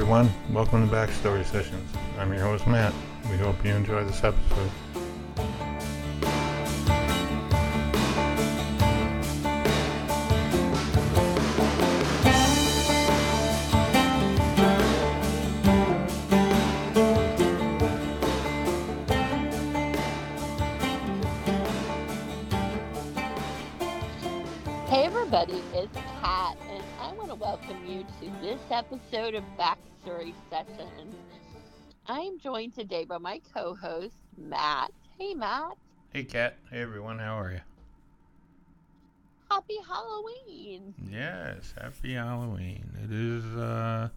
everyone. Welcome to Backstory Sessions. I'm your host, Matt. We hope you enjoy this episode. Hey everybody, it's Kat, and I want to welcome you to this episode of Backstory I am joined today by my co-host Matt. Hey Matt, Hey, Kat. Hey, everyone. How are you? happy Halloween! Yes, happy Halloween. It is uh,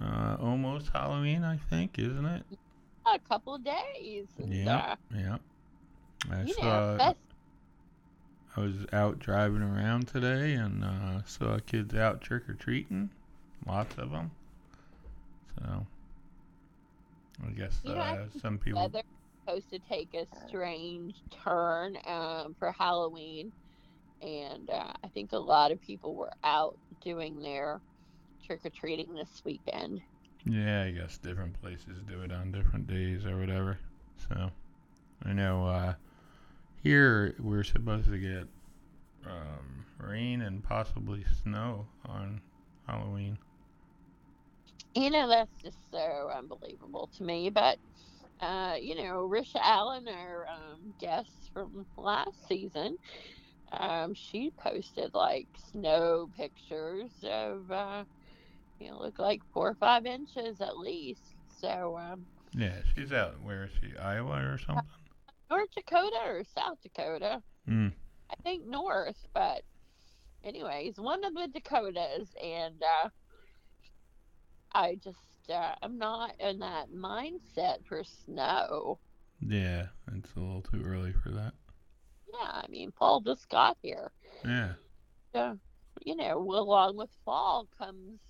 uh, almost Halloween, I think, isn't it? A couple of days. Yeah. uh, Yeah. I you know, saw. best, I was out driving around today and uh, saw kids out trick or treating. Lots of them. So, I guess uh, some people. weather's supposed to take a strange turn um, for Halloween, and uh, I think a lot of people were out doing their trick or treating this weekend. Yeah, I guess different places do it on different days or whatever. So, I know uh, here we're supposed to get um, rain and possibly snow on Halloween. You know, that's just so unbelievable to me. But, uh, you know, Risha Allen, our um, guest from last season, um, she posted like snow pictures of, uh, you know, look like four or five inches at least. So, um, Yeah, she's out. Where is she? Iowa or something? North Dakota or South Dakota? Mm. I think North, but anyways, one of the Dakotas, and uh, I just uh, I'm not in that mindset for snow. Yeah, it's a little too early for that. Yeah, I mean fall just got here. Yeah. So, you know, along with fall comes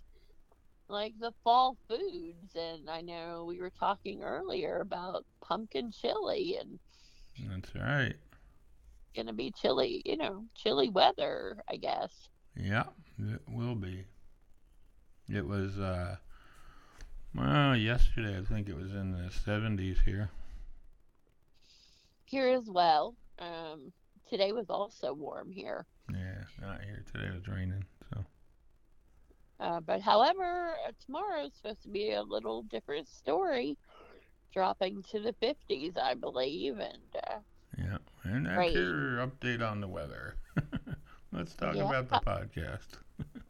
like the fall foods, and I know we were talking earlier about pumpkin chili and That's right. gonna be chilly, you know, chilly weather, I guess. Yeah, it will be. It was, uh, well, yesterday I think it was in the 70s here. Here as well. Um, today was also warm here. Yeah, not here today. It was raining. So, Uh, but however, uh, tomorrow is supposed to be a little different story, dropping to the 50s, I believe. And uh, yeah. And that's Right. your update on the weather. Let's talk Yeah. about the podcast.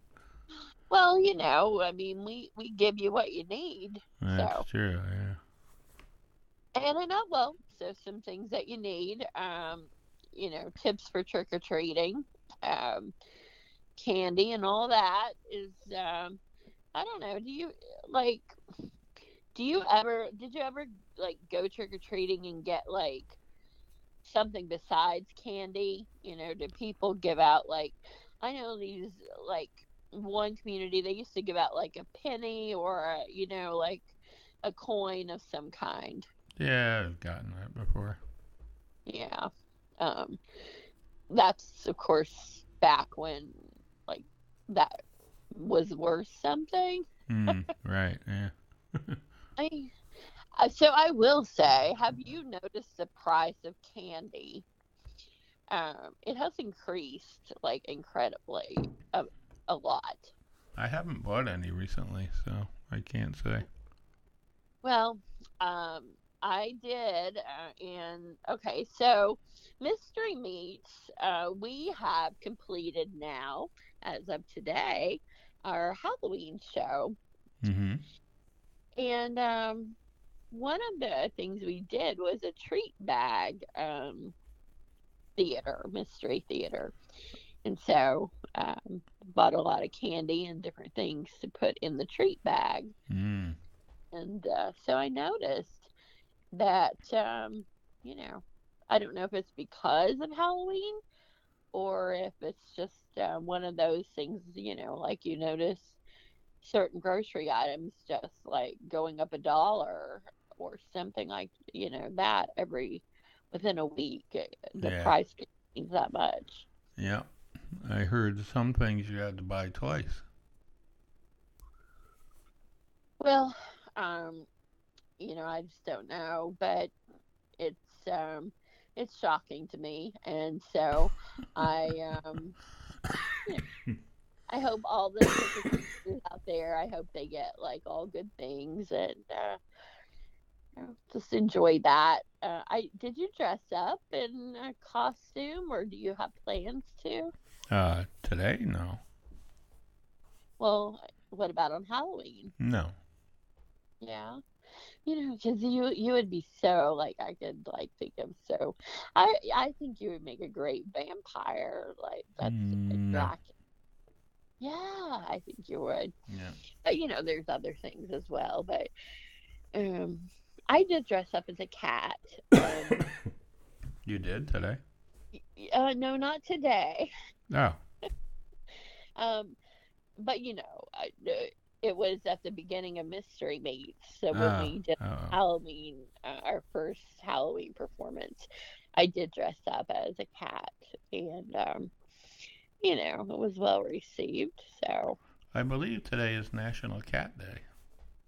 well, you know, I mean, we we give you what you need, That's So. true, yeah. and I know well, so some things that you need. Um, you know, tips for trick or treating, um, candy, and all that is. Um, I don't know. Do you like? Do you ever? Did you ever like go trick or treating and get like something besides candy? You know, do people give out like? I know these like one community they used to give out like a penny or a, you know like a coin of some kind. Yeah, I've gotten that before. Yeah. Um that's of course back when like that was worth something. Hmm, right, yeah. I uh, so I will say, have you noticed the price of candy? Um, it has increased like incredibly a, a lot. I haven't bought any recently, so I can't say. Well, um, I did, uh, and okay, so Mystery Meats, uh, we have completed now, as of today, our Halloween show, Mm-hmm. and um, one of the things we did was a treat bag um, theater, mystery theater, and so um, bought a lot of candy and different things to put in the treat bag. Mm. And uh, so I noticed that, um, you know, I don't know if it's because of Halloween or if it's just uh, one of those things, you know, like you notice certain grocery items just like going up a dollar or something like, you know, that every within a week. uh, The Yeah. price changes that much. Yeah. I heard some things you had to buy twice. Well, um, you know, I just don't know, but it's um, it's shocking to me, and so I um, I hope all the out there, I hope they get like all good things and uh, you know, just enjoy that. Uh, I did you dress up in a costume, or do you have plans to? Uh, today? No. Well, what about on Halloween? No. Yeah. You know, because you you would be so like I could like think of so. I I think you would make a great vampire. Like that's Mm, no. Dracula. Yeah, I think you would. Yeah. But you know, there's other things as well. But um, I did dress up as a cat. Um, You did today? uh, no, not today. Oh. Um, but you know, I, uh, it was at the beginning of Mystery Meats. So when Oh, we did oh. Halloween, uh, our first Halloween performance, I did dress up as a cat, and um, you know, it was well received. So, I believe today is National Cat Day.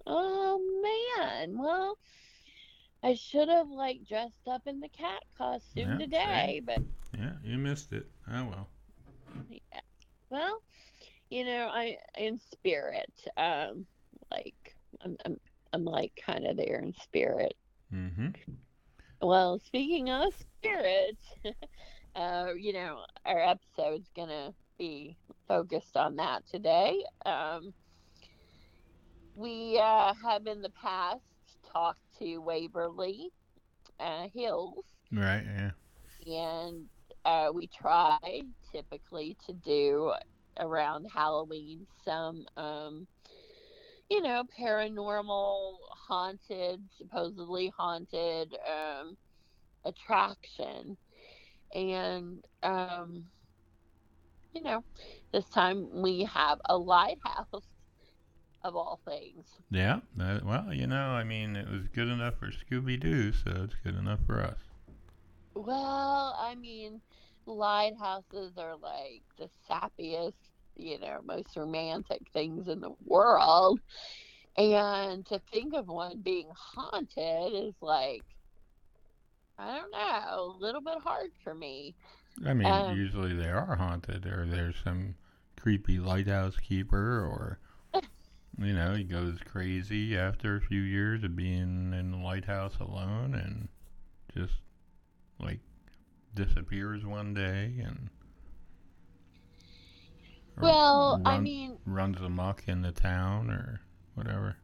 oh man, well, I should have like dressed up in the cat costume Yeah, today, but Yeah, you missed it. Oh well. Yeah. Well, you know, I in spirit, um, like I'm, I'm, I'm like kind of there in spirit. Mm-hmm. Well, speaking of spirits, uh, you know, our episode's gonna be focused on that today. Um, we uh, have in the past talked to Waverly uh, Hills, Right. Yeah. and uh, we try typically to do around Halloween some, um, you know, paranormal, haunted, supposedly haunted um, attraction. And, um, you know, this time we have a lighthouse of all things. Yeah. That, well, you know, I mean, it was good enough for Scooby Doo, so it's good enough for us. Well, I mean, lighthouses are like the sappiest, you know, most romantic things in the world. And to think of one being haunted is like, I don't know, a little bit hard for me. I mean, Um, usually they are haunted, or there's some creepy lighthouse keeper, or you know, he goes crazy after a few years of being in the lighthouse alone, and just like disappears one day and Well, I mean, runs amok in the town or whatever.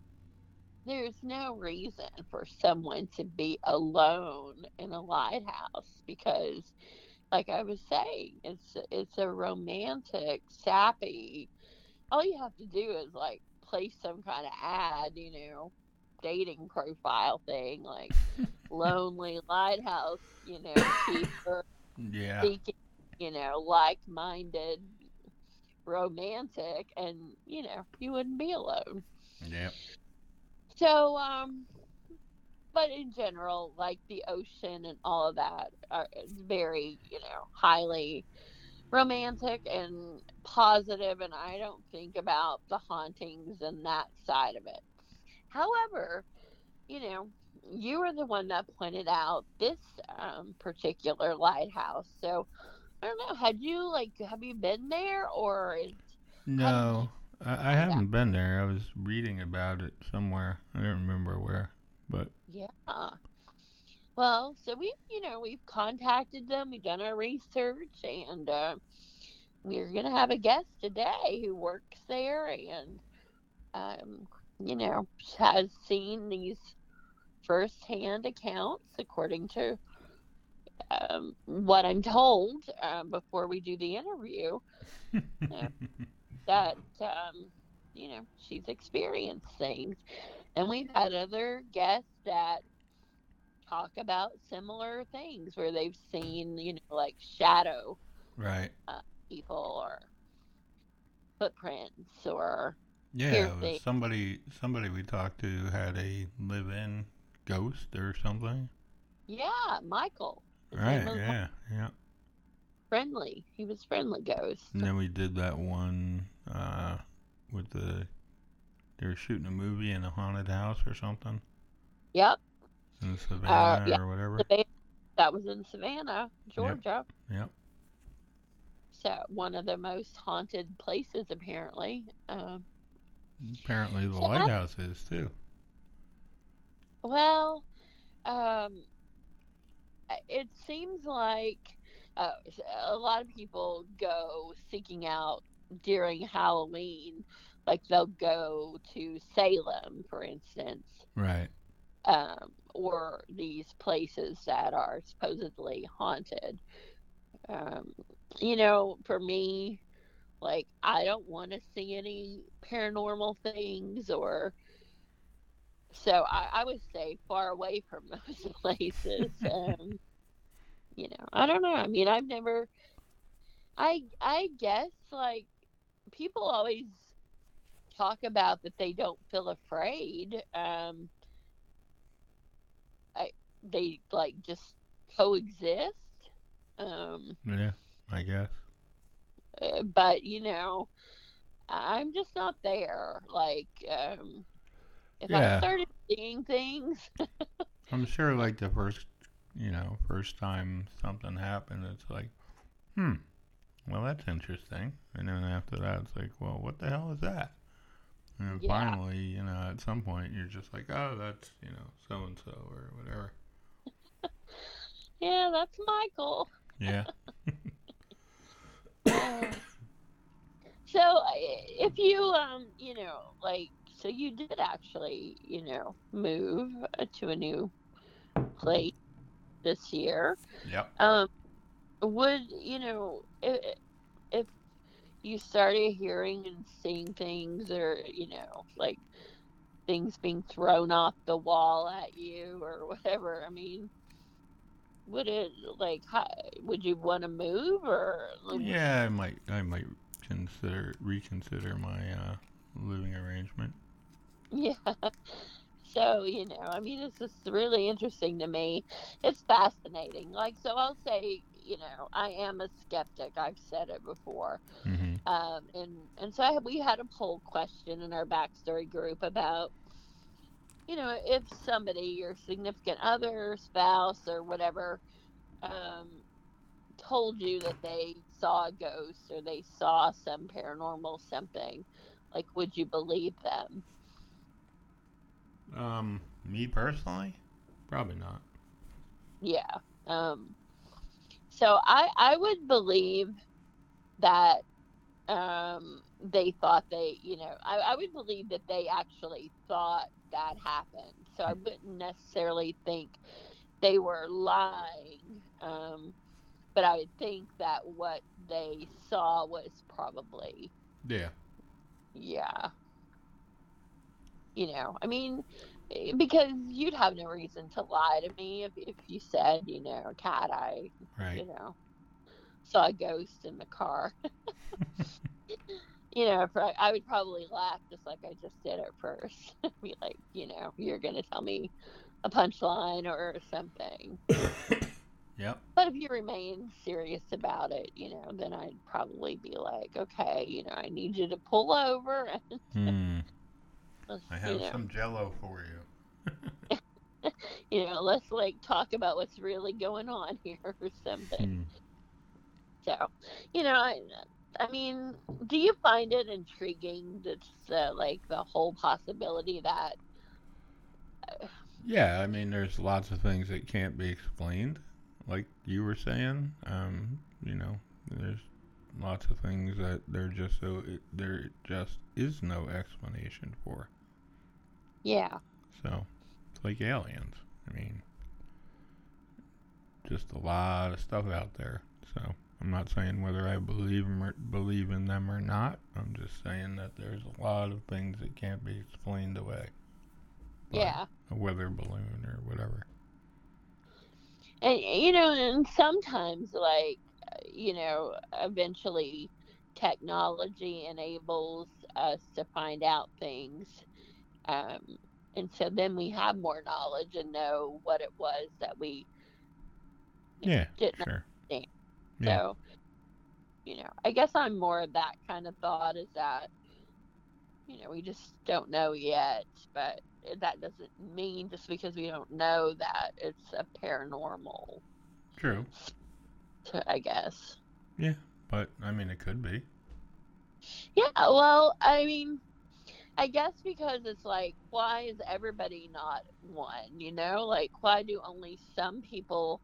there's no reason for someone to be alone in a lighthouse because like I was saying, it's it's a romantic, sappy. All you have to do is like place some kind of ad, you know, dating profile thing, like lonely lighthouse, you know, keeper Yeah. seeking, you know, like-minded, romantic, and you know, you wouldn't be alone. Yeah. So, um, but in general, like the ocean and all of that are, is very, you know, highly romantic and positive, and I don't think about the hauntings and that side of it. However, you know, you were the one that pointed out this um, particular lighthouse. So, I don't know. Had you like have you been there or is No, I, I haven't been there. I was reading about it somewhere. I don't remember where, but Yeah. Well, so we, you know, we've contacted them, we've done our research, and uh, we're going to have a guest today who works there and, um, you know, has seen these firsthand accounts, according to um, what I'm told um, before we do the interview, that, um, you know, she's experienced things. And we've had other guests that talk about similar things where they've seen, you know, like shadow right. people or footprints or Yeah, somebody somebody we talked to had a live-in ghost or something. yeah, Michael. Right. Yeah. Yeah. Friendly. He was friendly ghost. And then we did that one uh, with the they were shooting a movie in a haunted house or something Yep. in Savannah yeah. or whatever. Savannah, that was in Savannah, Georgia. Yep. So one of the most haunted places, apparently. Um, Apparently, the So I- lighthouse is too. well, um, it seems like uh, a lot of people go seeking out during Halloween. Like they'll go to Salem, for instance, Right. um, or these places that are supposedly haunted. Um, you know, for me, like I don't want to see any paranormal things, or so I, I would stay far away from those places. you know, I don't know. I mean, I've never. I I guess like people always talk about that they don't feel afraid. Um, I they like just coexist. Um, Yeah. I guess. Uh, but you know, I'm just not there. Like, um, if Yeah. I started seeing things, I'm sure, like the first, you know, first time something happened, it's like, hmm, well, that's interesting. And then after that, it's like, well, what the hell is that? And Yeah. finally, you know, at some point, you're just like, oh, that's, you know, so and so or whatever. yeah, that's Michael. Yeah. Um, so if you, um, you know, like, so you did actually, you know, move to a new place this year. Yep. Um, would you know if, if you started hearing and seeing things, or you know, like things being thrown off the wall at you, or whatever? I mean, would it like how, would you want to move, or Yeah, I might, I might consider reconsider my uh, living arrangement. Yeah. So, you know, I mean, it's just really interesting to me. It's fascinating. Like, so I'll say, you know, I am a skeptic. I've said it before. mm-hmm. Um, and, and so I, we had a poll question in our backstory group about, you know, if somebody, your significant other, spouse, or whatever, um, told you that they saw a ghost or they saw some paranormal something, like, would you believe them? Um, me personally, probably not. Yeah. Um, so I I would believe that um, they thought they you know I, I would believe that they actually thought that happened. So I wouldn't necessarily think they were lying. Um, but I would think that what they saw was probably Yeah. yeah. You know, I mean, eh, because you'd have no reason to lie to me if, if you said, you know, Kat I, you know, saw a ghost in the car. you know, I would probably laugh just like I just did at first. Be like, you know, you're going to tell me a punchline or something. Yep. But if you remain serious about it, you know, then I'd probably be like, okay, you know, I need you to pull over Hmm. I you have know, some Jello for you. you know, let's like talk about what's really going on here or something. Hmm. So, you know, I, I mean, do you find it intriguing that uh, like the whole possibility that, Yeah, I mean, there's lots of things that can't be explained, like you were saying. Um, you know, there's lots of things that there just so it, there just is no explanation for. yeah, So it's like aliens. I mean, just a lot of stuff out there. So I'm not saying whether I believe or believe in them or not. I'm just saying that there's a lot of things that can't be explained away. yeah. A weather balloon or whatever. And, you know, and sometimes, like, you know, eventually technology enables us to find out things. Um, and so then we have more knowledge and know what it was that we Yeah, didn't sure. Yeah. So, you know, I guess I'm more of that kind of thought is that, you know, we just don't know yet. But that doesn't mean just because we don't know that it's a paranormal. True. I guess. Yeah, but I mean, it could be. Yeah, well, I mean, I guess because it's like, why is everybody not one? You know, like why do only some people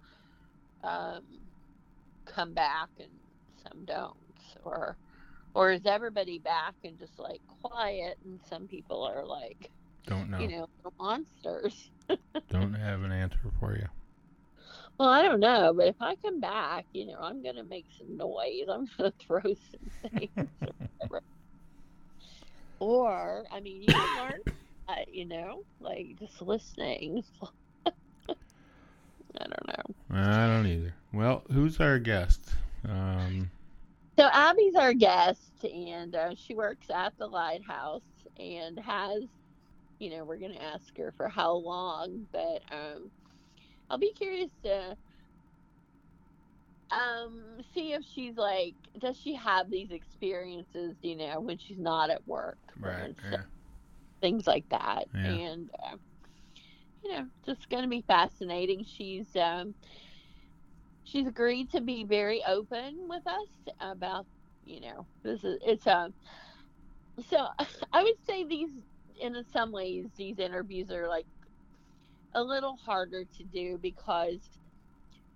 um, come back and some don't, or or is everybody back and just like quiet, and some people are like, don't know, you know, monsters. don't have an answer for you. Well, I don't know, but if I come back, you know, I'm gonna make some noise. I'm gonna throw some things. or, I mean, you can learn, uh, you know, like just listening. I don't know. I don't either. Well, who's our guest? Um, so Abbey's our guest, and uh, she works at the lighthouse and has, you know, we're gonna ask her for how long, but um, I'll be curious to um see if she's like does she have these experiences you know when she's not at work right yeah. things like that yeah. and uh, you know just gonna be fascinating. She's um she's agreed to be very open with us about you know this is it's um so i would say these in some ways these interviews are like a little harder to do because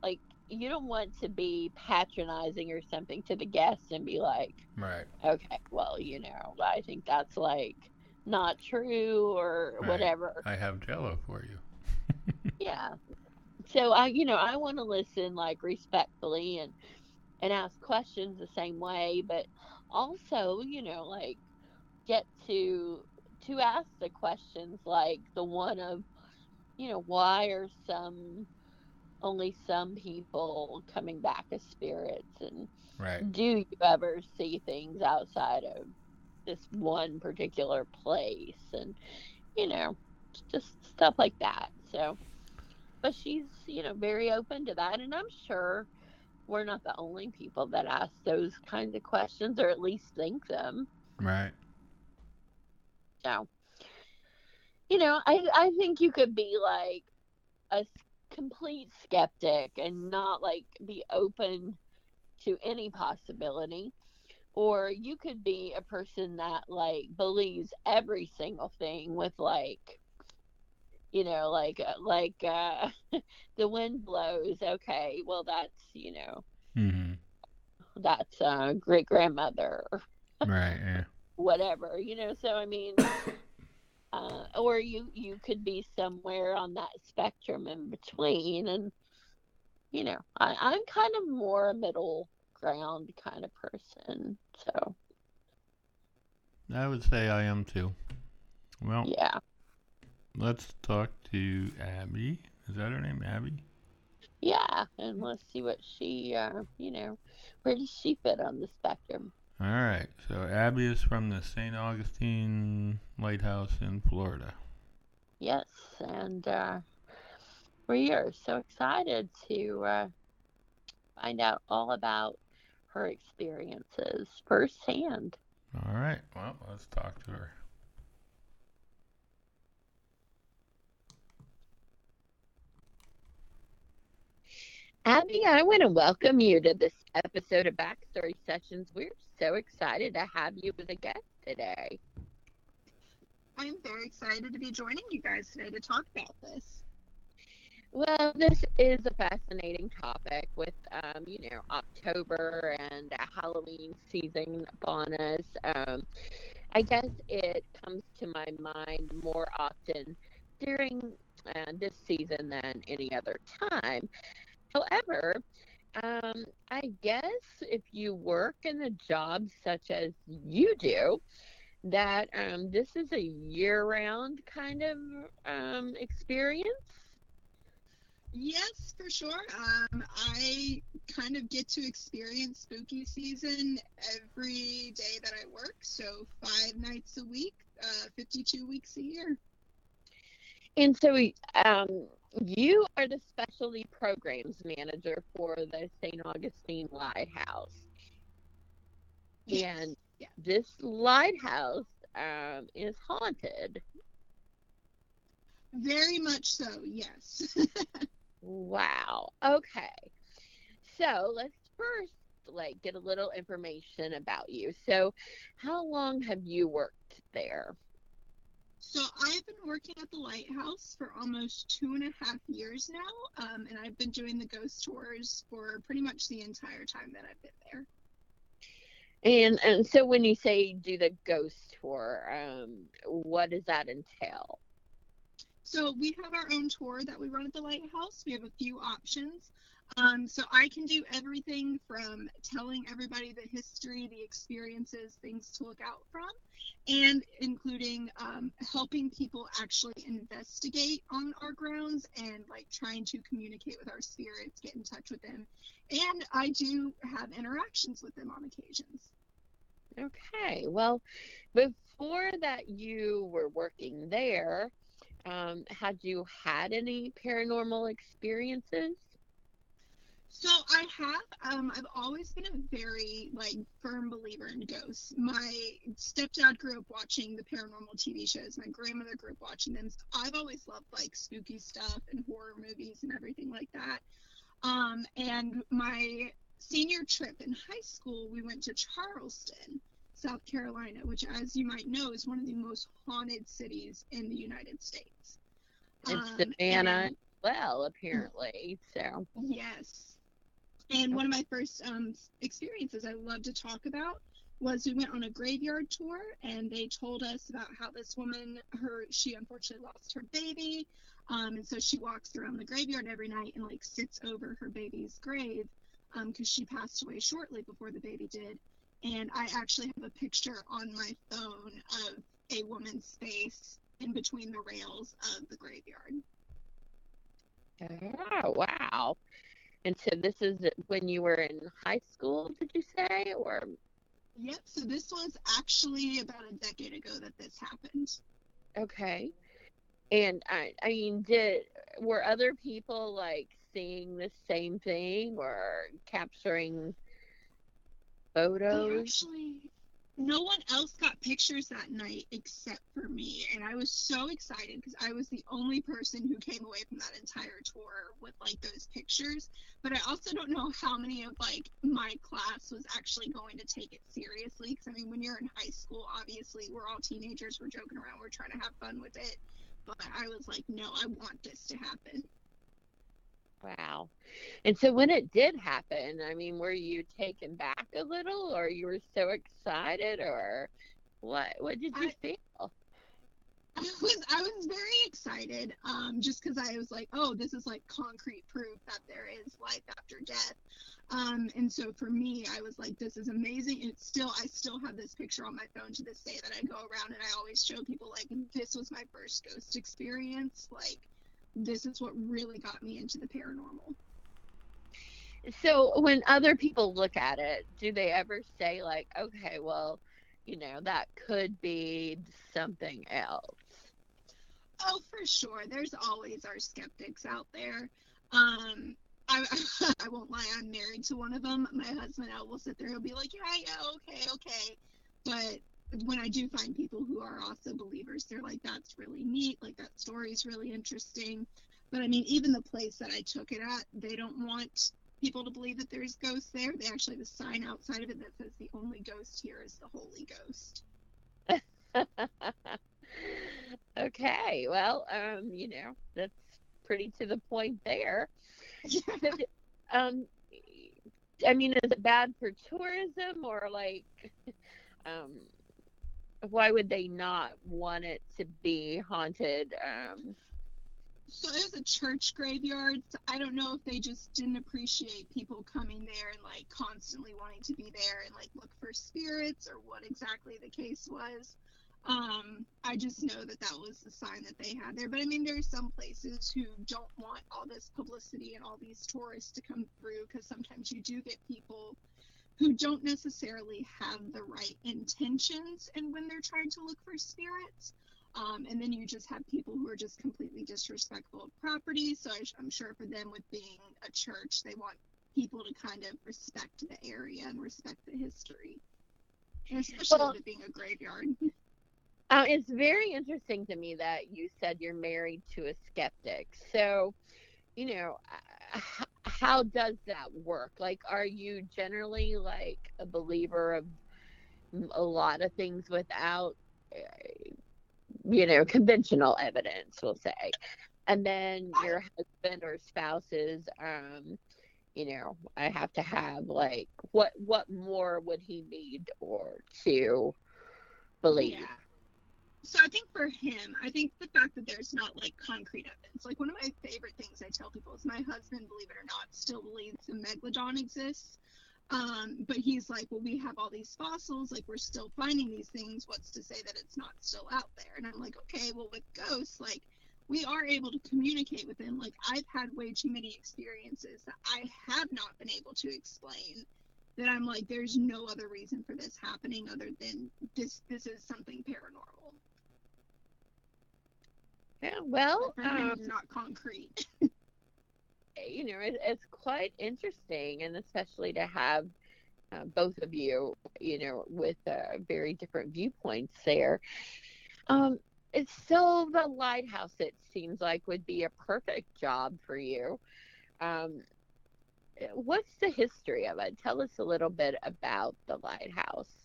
like you don't want to be patronizing or something to the guests and be like right. Okay well you know i think that's like not true or right. whatever i have jello for you yeah so i you know i want to listen like respectfully and and ask questions the same way but also you know like get to to ask the questions like the one of you know, why are some only some people coming back as spirits and right. do you ever see things outside of this one particular place and you know just stuff like that. So but she's you know very open to that. And i'm sure we're not the only people that ask those kinds of questions or at least think them. Right. So you know, I I think you could be like a complete skeptic and not like be open to any possibility or you could be a person that like believes every single thing with like you know like uh, like uh the wind blows okay well that's you know mm-hmm. that's uh great grandmother right yeah whatever you know so i mean uh, or you you could be somewhere on that spectrum in between and you know I, i'm kind of more a middle ground kind of person so i would say i am too well yeah let's talk to abbey is that her name abbey yeah and let's see what she uh you know where does she fit on the spectrum all right. So Abbey is from the St. Augustine Lighthouse in Florida. Yes, and uh, we are so excited to uh, find out all about her experiences firsthand. All right. Well, let's talk to her. Abbey, I want to welcome you to this episode of Backstory Sessions. We're so excited to have you as a guest today. I'm very excited to be joining you guys today to talk about this. Well, this is a fascinating topic with, um, you know, October and Halloween season upon us. Um, I guess it comes to my mind more often during uh, this season than any other time. However, um, I guess if you work in a job such as you do, that um, this is a year round kind of um, experience. Yes, for sure. Um, I kind of get to experience spooky season every day that I work. So, five nights a week, uh, 52 weeks a year. And so, um, you are the specialty programs manager for the St. Augustine Lighthouse. And yeah. this lighthouse um, is haunted. Very much so, yes. Wow. Okay. So let's first like get a little information about you. So, how long have you worked there? so I've been working at the lighthouse for almost two and a half years now, um, and I've been doing the ghost tours for pretty much the entire time that I've been there. And and so when you say do the ghost tour, um, what does that entail? So we have our own tour that we run at the lighthouse. We have a few options. Um, so I can do everything from telling everybody the history, the experiences, things to look out from, and including um, helping people actually investigate on our grounds and like trying to communicate with our spirits, get in touch with them. And I do have interactions with them on occasions. Okay. Well, before that you were working there, um, had you had any paranormal experiences? So I have. Um, I've always been a very like firm believer in ghosts. My stepdad grew up watching the paranormal TV shows. My grandmother grew up watching them. So I've always loved like spooky stuff and horror movies and everything like that. Um, and my senior trip in high school, we went to Charleston, South Carolina, which, as you might know, is one of the most haunted cities in the United States. It's Um, Savannah, and- well, apparently. So, Yes. And one of my first um, experiences I love to talk about was we went on a graveyard tour and they told us about how this woman, her, she unfortunately lost her baby. Um, and so she walks around the graveyard every night and like sits over her baby's grave because she passed away shortly before the baby did. And I actually have a picture on my phone of a woman's face in between the rails of the graveyard. oh, wow. And so this is when you were in high school, did you say? Or Yep. So this was actually about a decade ago that this happened. okay. And I, I mean, did were other people like seeing the same thing or capturing photos? Actually, no one else got pictures that night except for me, and I was so excited because I was the only person who came away from that entire tour with like those pictures. But I also don't know how many of like my class was actually going to take it seriously. Because I mean, when you're in high school, obviously we're all teenagers, we're joking around, we're trying to have fun with it. But I was like, no, I want this to happen. Wow. And so when it did happen, I mean, were you taken back a little or you were so excited or what what did you I- feel? I was I was very excited, um, just because I was like, oh, this is like concrete proof that there is life after death. Um, and so for me, I was like, this is amazing. And it's still, I still have this picture on my phone to this day that I go around and I always show people like, this was my first ghost experience. Like, this is what really got me into the paranormal. So when other people look at it, do they ever say like, okay, well, you know, that could be something else? Oh, for sure. There's always our skeptics out there. Um, I, I won't lie. I'm married to one of them. My husband, I will sit there. He'll be like, yeah, yeah, okay, okay. But when I do find people who are also believers, they're like, that's really neat. Like that story is really interesting. But I mean, even the place that I took it at, they don't want people to believe that there's ghosts there. They actually have a sign outside of it that says the only ghost here is the Holy Ghost. okay, well, um, you know, that's pretty to the point there. um, I mean, is it bad for tourism or like, um, why would they not want it to be haunted? Um, So was a church graveyard. So I don't know if they just didn't appreciate people coming there and like constantly wanting to be there and like look for spirits or what exactly the case was. Um, I just know that that was the sign that they had there. But I mean, there's some places who don't want all this publicity and all these tourists to come through because sometimes you do get people who don't necessarily have the right intentions and when they're trying to look for spirits. Um, and then you just have people who are just completely disrespectful of property. So I, I'm sure for them, with being a church, they want people to kind of respect the area and respect the history, and especially Well- with it being a graveyard. Uh, it's very interesting to me that you said you're married to a skeptic. So, you know, h- how does that work? Like, are you generally like a believer of a lot of things without, uh, you know, conventional evidence, we'll say? And then your husband or spouses, um, you know, I have to have like what what more would he need or to believe? Yeah. So I think for him, I think the fact that there's not like concrete evidence. Like one of my favorite things I tell people is my husband, believe it or not, still believes the megalodon exists. Um, but he's like, well, we have all these fossils, like we're still finding these things. What's to say that it's not still out there? And I'm like, okay, well, with ghosts, like we are able to communicate with them. Like I've had way too many experiences that I have not been able to explain. That I'm like, there's no other reason for this happening other than this. This is something paranormal. Yeah, well, um, it's not concrete. you know, it, it's quite interesting, and especially to have uh, both of you, you know, with uh, very different viewpoints there. Um, it's so the lighthouse, it seems like, would be a perfect job for you. Um, what's the history of it? Tell us a little bit about the lighthouse.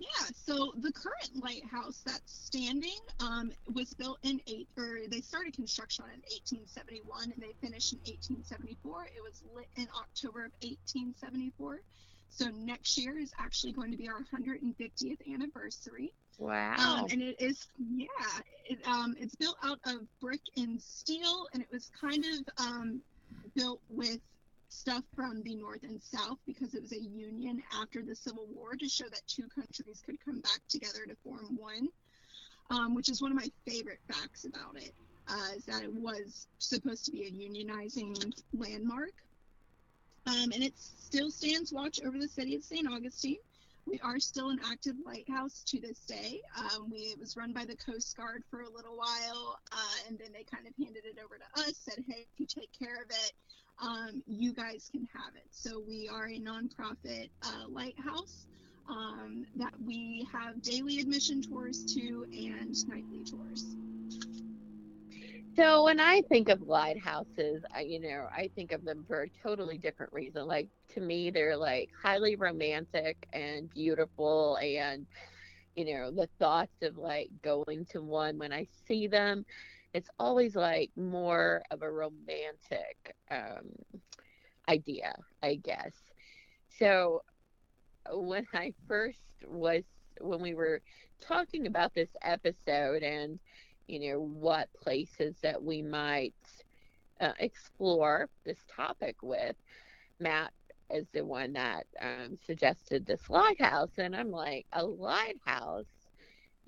Yeah, so the current lighthouse that's standing um, was built in eight, or they started construction in 1871 and they finished in 1874. It was lit in October of 1874. So next year is actually going to be our 150th anniversary. Wow. Um, and it is, yeah, it, um, it's built out of brick and steel, and it was kind of um, built with stuff from the North and South because it was a union after the Civil War to show that two countries could come back together to form one, um, which is one of my favorite facts about it, uh, is that it was supposed to be a unionizing landmark. Um, and it still stands watch over the city of St. Augustine. We are still an active lighthouse to this day. Um, we it was run by the Coast Guard for a little while, uh, and then they kind of handed it over to us. Said, "Hey, if you take care of it, um, you guys can have it." So we are a nonprofit uh, lighthouse um, that we have daily admission tours to and nightly tours. So when I think of lighthouses, I, you know, I think of them for a totally different reason. Like to me, they're like highly romantic and beautiful, and you know, the thoughts of like going to one when I see them, it's always like more of a romantic um, idea, I guess. So when I first was when we were talking about this episode and you know what places that we might uh, explore this topic with matt is the one that um, suggested this lighthouse and i'm like a lighthouse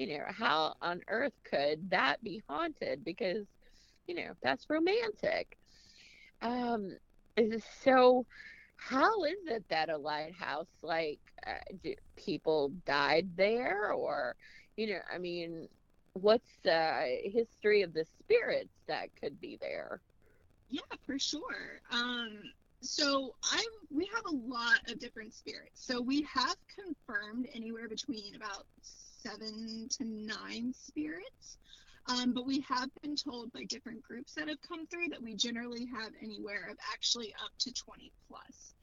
you know how on earth could that be haunted because you know that's romantic um so how is it that a lighthouse like uh, people died there or you know i mean what's the history of the spirits that could be there Yeah, for sure. Um, so I we have a lot of different spirits. So we have confirmed anywhere between about seven to nine spirits. Um, but we have been told by different groups that have come through that we generally have anywhere of actually up to 20 plus.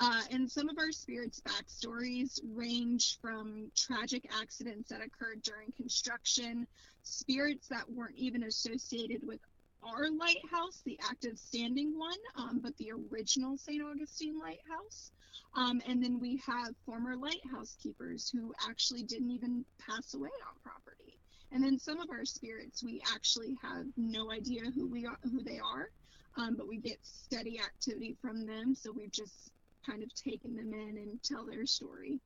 Uh, and some of our spirits' backstories range from tragic accidents that occurred during construction, spirits that weren't even associated with our lighthouse, the active standing one, um, but the original St. Augustine lighthouse. Um, and then we have former lighthouse keepers who actually didn't even pass away on property. And then some of our spirits, we actually have no idea who we are, who they are, um, but we get steady activity from them. So we've just kind of taken them in and tell their story.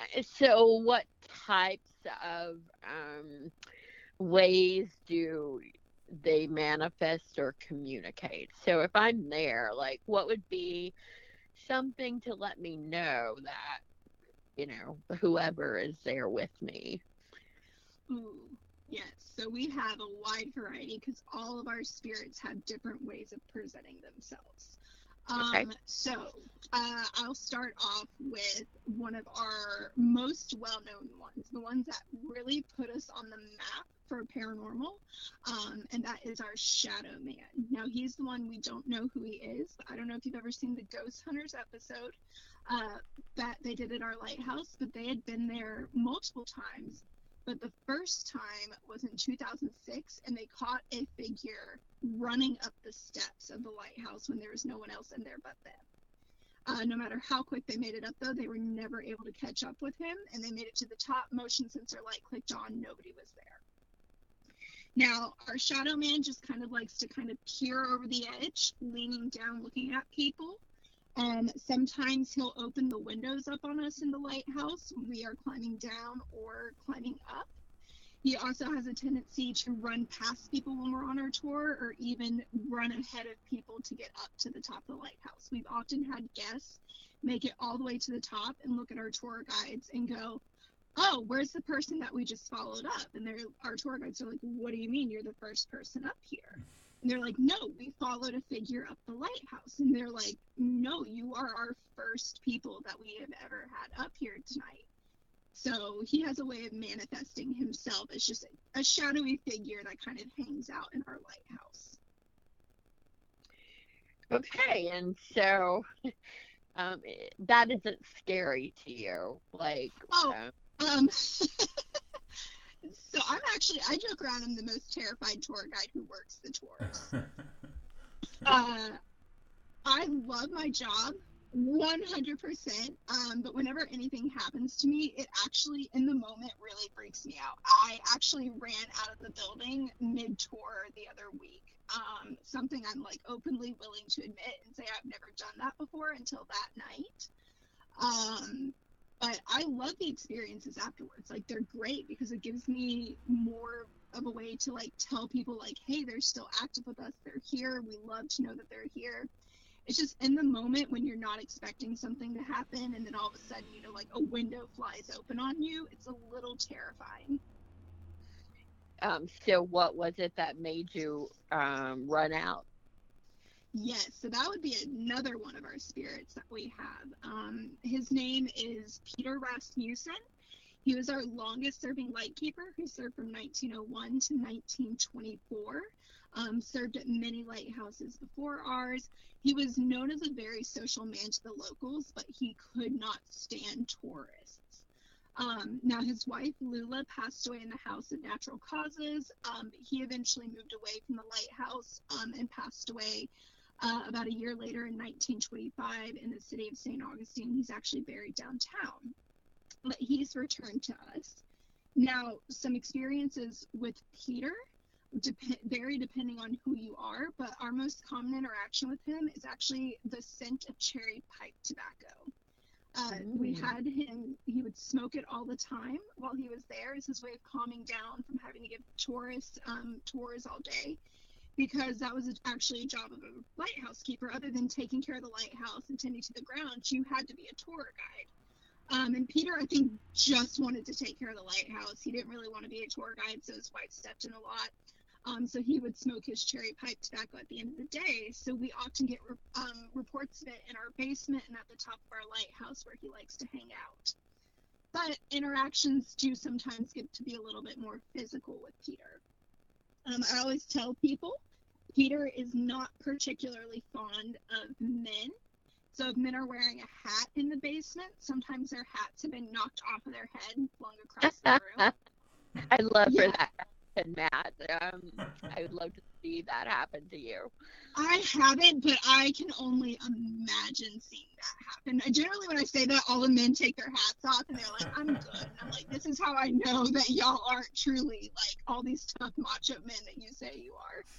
Uh, so what types of um, ways do they manifest or communicate so if i'm there like what would be something to let me know that you know whoever is there with me Ooh, yes. So we have a wide variety because all of our spirits have different ways of presenting themselves. Um, Okay. So uh, I'll start off with one of our most well-known ones, the ones that really put us on the map for paranormal, um, and that is our Shadow Man. Now he's the one we don't know who he is. I don't know if you've ever seen the Ghost Hunters episode uh, that they did at our lighthouse, but they had been there multiple times. But the first time was in 2006, and they caught a figure running up the steps of the lighthouse when there was no one else in there but them. Uh, no matter how quick they made it up, though, they were never able to catch up with him, and they made it to the top. Motion sensor light clicked on, nobody was there. Now, our shadow man just kind of likes to kind of peer over the edge, leaning down, looking at people. Um, sometimes he'll open the windows up on us in the lighthouse we are climbing down or climbing up. He also has a tendency to run past people when we're on our tour or even run ahead of people to get up to the top of the lighthouse. We've often had guests make it all the way to the top and look at our tour guides and go, Oh, where's the person that we just followed up? And our tour guides are like, What do you mean you're the first person up here? And they're like, No, we followed a figure up the lighthouse. And they're like, No, you are our first people that we have ever had up here tonight. So he has a way of manifesting himself as just a, a shadowy figure that kind of hangs out in our lighthouse. Okay, and so um, that isn't scary to you, like. Oh. um, Um, so I'm actually, I joke around, I'm the most terrified tour guide who works the tours. uh, I love my job 100%. Um, but whenever anything happens to me, it actually, in the moment, really freaks me out. I actually ran out of the building mid tour the other week. Um, something I'm like openly willing to admit and say I've never done that before until that night. Um, but I love the experiences afterwards. Like they're great because it gives me more of a way to like tell people like, hey, they're still active with us. They're here. We love to know that they're here. It's just in the moment when you're not expecting something to happen and then all of a sudden, you know, like a window flies open on you, it's a little terrifying. um, so what was it that made you um, run out? Yes, so that would be another one of our spirits that we have. Um, his name is Peter Rasmussen. He was our longest serving lightkeeper who served from 1901 to 1924. Um, served at many lighthouses before ours. He was known as a very social man to the locals, but he could not stand tourists. Um, now, his wife Lula passed away in the house of natural causes. Um, he eventually moved away from the lighthouse um, and passed away uh, about a year later in 1925 in the city of St. Augustine. He's actually buried downtown. But he's returned to us. Now, some experiences with Peter dep- vary depending on who you are, but our most common interaction with him is actually the scent of cherry pipe tobacco. Uh, we Mm. had him, he would smoke it all the time while he was there as his way of calming down from having to give tourists um, tours all day because that was actually a job of a lighthouse keeper. Other than taking care of the lighthouse and tending to the grounds, you had to be a tour guide. Um, and Peter, I think, just wanted to take care of the lighthouse. He didn't really want to be a tour guide, so his wife stepped in a lot. Um, so he would smoke his cherry pipe tobacco at the end of the day. So we often get re- um, reports of it in our basement and at the top of our lighthouse where he likes to hang out. But interactions do sometimes get to be a little bit more physical with Peter. Um, I always tell people Peter is not particularly fond of men. So if men are wearing a hat in the basement, sometimes their hats have been knocked off of their head and flung across the room. I love Yeah. for that happen, Matt. Um, I would love to see that happen to you. I haven't, but I can only imagine seeing that happen. Generally, when I say that, all the men take their hats off and they're like, "I'm good." And I'm like, "This is how I know that y'all aren't truly like all these tough macho men that you say you are."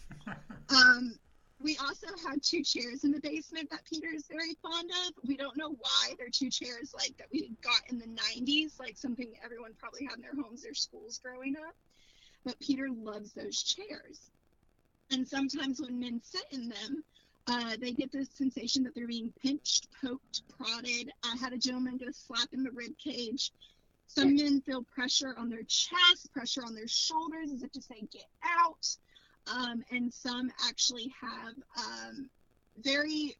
Um, we also have two chairs in the basement that Peter is very fond of. We don't know why. They're two chairs like that we got in the 90s, like something everyone probably had in their homes or schools growing up. But Peter loves those chairs. And sometimes when men sit in them, uh, they get the sensation that they're being pinched, poked, prodded. I had a gentleman get a slap in the rib cage. Some men feel pressure on their chest, pressure on their shoulders, as if to say, "Get out." Um, and some actually have um, very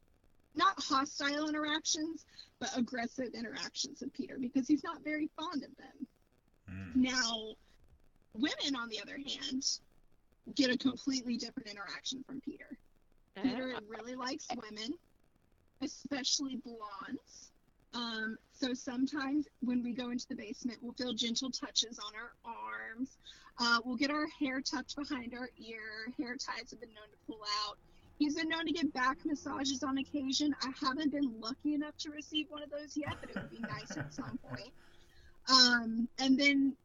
not hostile interactions, but aggressive interactions with Peter because he's not very fond of them. Mm. Now, women, on the other hand, get a completely different interaction from Peter. Peter Uh, really likes women, especially blondes. Um, so sometimes when we go into the basement, we'll feel gentle touches on our arms. Uh, we'll get our hair tucked behind our ear. Hair ties have been known to pull out. He's been known to get back massages on occasion. I haven't been lucky enough to receive one of those yet, but it would be nice at some point. Um, and then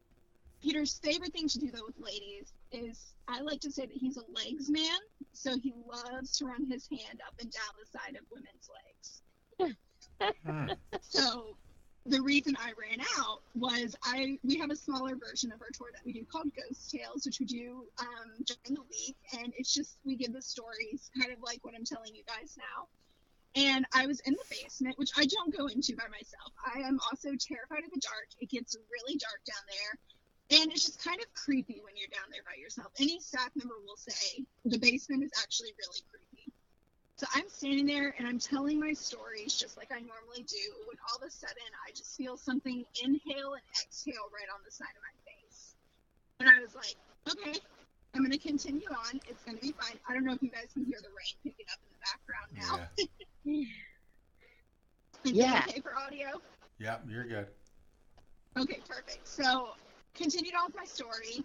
Peter's favorite thing to do though with ladies is I like to say that he's a legs man, so he loves to run his hand up and down the side of women's legs. So the reason I ran out was I we have a smaller version of our tour that we do called Ghost Tales, which we do um, during the week, and it's just we give the stories kind of like what I'm telling you guys now. And I was in the basement, which I don't go into by myself. I am also terrified of the dark. It gets really dark down there. And it's just kind of creepy when you're down there by yourself. Any staff member will say the basement is actually really creepy. So I'm standing there and I'm telling my stories just like I normally do when all of a sudden I just feel something inhale and exhale right on the side of my face. And I was like, okay, I'm going to continue on. It's going to be fine. I don't know if you guys can hear the rain picking up in the background now. Yeah. Yeah. okay for audio? Yep, you're good. Okay, perfect. So continued on with my story,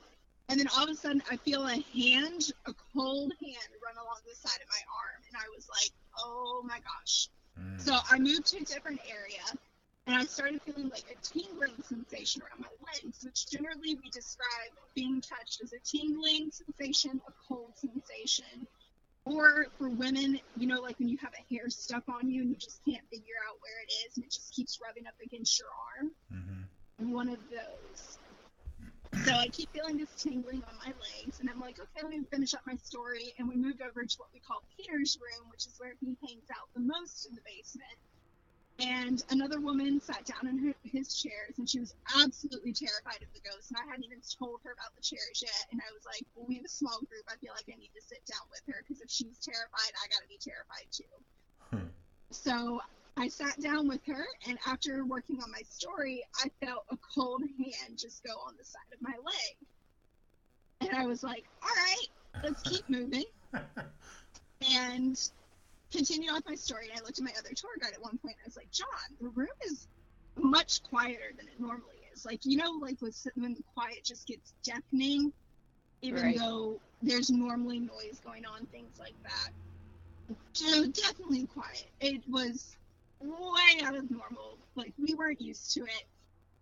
and then all of a sudden I feel a hand, a cold hand, run along the side of my arm, and I was like, "Oh my gosh!" Mm. So I moved to a different area, and I started feeling like a tingling sensation around my legs, which generally we describe being touched as a tingling sensation, a cold sensation. Or for women, you know, like when you have a hair stuck on you and you just can't figure out where it is and it just keeps rubbing up against your arm Mhm. one of those. So I keep feeling this tingling on my legs, and I'm like, okay, let me finish up my story. And we moved over to what we call Peter's room, which is where he hangs out the most in the basement. And another woman sat down in her, his chairs, and she was absolutely terrified of the ghost. And I hadn't even told her about the chairs yet. And I was like, well, we have a small group. I feel like I need to sit down with her because if she's terrified, I got to be terrified too. Hmm. So I sat down with her, and after working on my story, I felt a cold hand just go on the side of my leg. And I was like, all right, let's keep moving. And continued on with my story. And I looked at my other tour guide at one point, and I was like, John, the room is much quieter than it normally is. Like, you know, like with, when the quiet just gets deafening, even Right. though there's normally noise going on, things like that. So definitely quiet. It was way out of normal. Like we weren't used to it.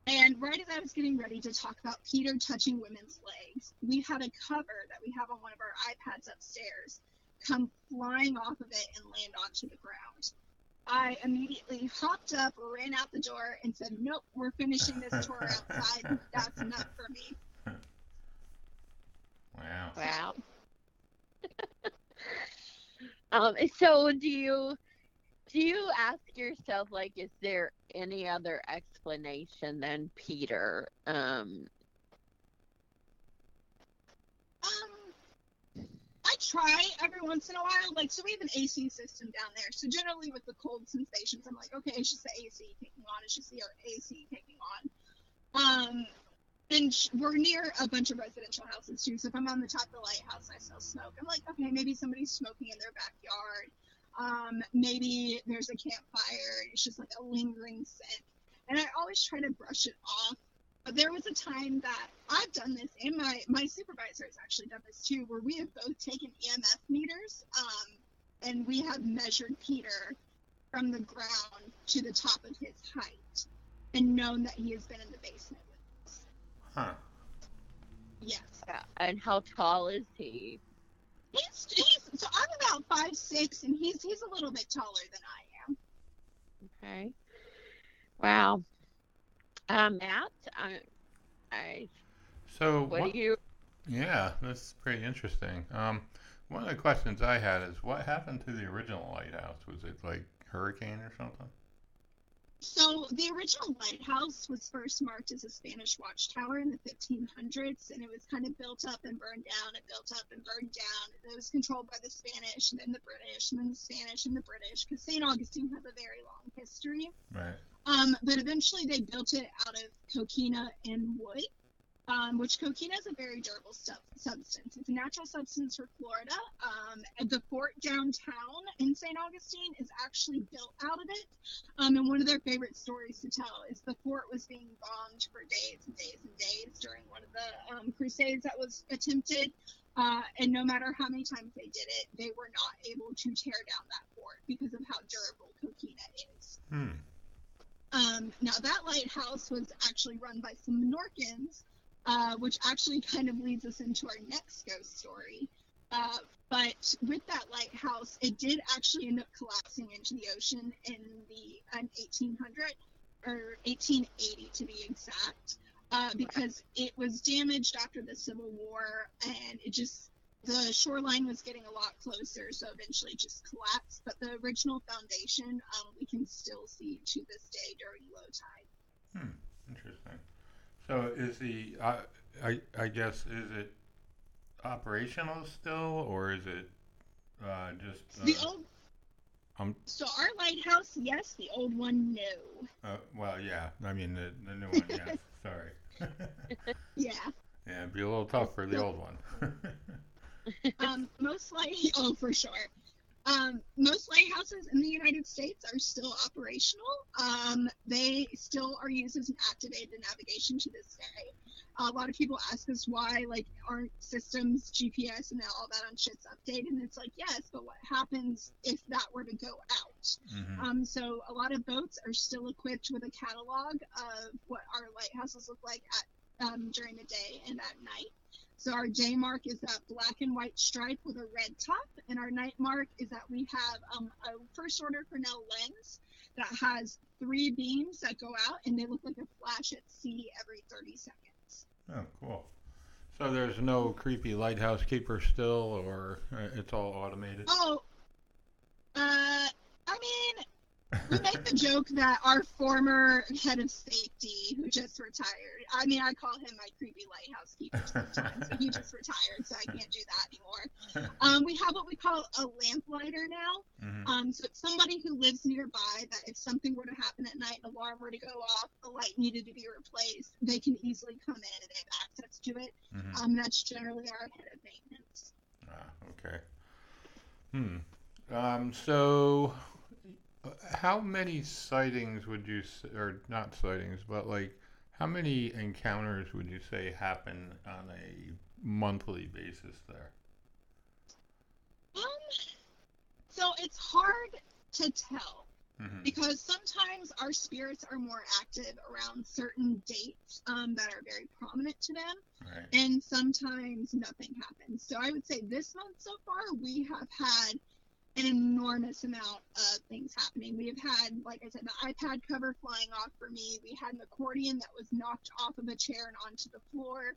And right as I was getting ready to talk about Peter touching women's legs, we had a cover that we have on one of our iPads upstairs come flying off of it and land onto the ground. I immediately hopped up, ran out the door, and said, Nope, we're finishing this tour outside. That's enough for me. Wow. Wow. um. So do you do you ask yourself like, is there any other explanation than Peter? Um. Um, I try every once in a while. Like, so we have an AC system down there. So generally, with the cold sensations, I'm like, okay, it's just the AC kicking on. It's just the AC kicking on. Um, and we're near a bunch of residential houses too. So if I'm on the top of the lighthouse, I smell smoke. I'm like, okay, maybe somebody's smoking in their backyard. Um, maybe there's a campfire. It's just like a lingering scent. And I always try to brush it off. But there was a time that I've done this, and my my supervisor has actually done this too, where we have both taken EMF meters, um, and we have measured Peter from the ground to the top of his height, and known that he has been in the basement with us. Huh. Yes, And how tall is he? He's, he's so I'm about five six, and he's he's a little bit taller than I am. Okay. Wow. Um, Matt, I, I, So what what, do you? Yeah, that's pretty interesting. Um, one of the questions I had is what happened to the original lighthouse? Was it like hurricane or something? So the original lighthouse was first marked as a Spanish watchtower in the 1500s, and it was kind of built up and burned down, and built up and burned down. And it was controlled by the Spanish, and then the British, and then the Spanish and the British, because St. Augustine has a very long history. Right. Um, but eventually they built it out of coquina and wood, um, which coquina is a very durable sub- substance. It's a natural substance for Florida. Um, and the fort downtown in St. Augustine is actually built out of it. Um, and one of their favorite stories to tell is the fort was being bombed for days and days and days during one of the um, crusades that was attempted. Uh, and no matter how many times they did it, they were not able to tear down that fort because of how durable coquina is. Hmm. Um, now that lighthouse was actually run by some Menorcans, uh, which actually kind of leads us into our next ghost story. Uh, but with that lighthouse, it did actually end up collapsing into the ocean in the in 1800 or 1880 to be exact, uh, because it was damaged after the Civil War, and it just the shoreline was getting a lot closer, so eventually just collapsed. But the original foundation, um, we can still see to this day during low tide. Hmm. Interesting. So is the uh, I I guess is it operational still or is it uh, just The uh, old, um so our lighthouse, yes. The old one, no. uh, well yeah I mean the the new one yeah sorry Yeah. yeah it'd be a little tough for the old one Um, most light, oh for sure. Um, most lighthouses in the United States are still operational. Um, they still are used as an activated navigation to this day. a lot of people ask us why, like, aren't systems, GPS, and all that on shit's updated? And it's like, yes, but what happens if that were to go out? hmm Um, so a lot of boats are still equipped with a catalog of what our lighthouses look like at um, during the day and at night. So our day mark is that black and white stripe with a red top, and our night mark is that we have um, a first order Fresnel lens that has three beams that go out, and they look like a flash at sea every 30 seconds. oh cool so there's no creepy lighthouse keeper still or uh, it's all automated Oh, uh, I mean, we make the joke that our former head of safety, who just retired, I mean, I call him my creepy lighthouse keeper sometimes, but he just retired, so I can't do that anymore. Um, we have what we call a lamplighter now. hmm Um, so it's somebody who lives nearby that if something were to happen at night, an alarm were to go off, a light needed to be replaced, they can easily come in and they have access to it. hmm Um, that's generally our head of maintenance. Ah, okay. Hmm. Um, so, how many sightings would you, or not sightings, but like, how many encounters would you say happen on a monthly basis there? Um, so it's hard to tell hmm because sometimes our spirits are more active around certain dates um, that are very prominent to them, Right. and sometimes nothing happens. So I would say this month so far we have had an enormous amount of things happening. We have had, like I said, the iPad cover flying off for me. We had an accordion that was knocked off of a chair and onto the floor.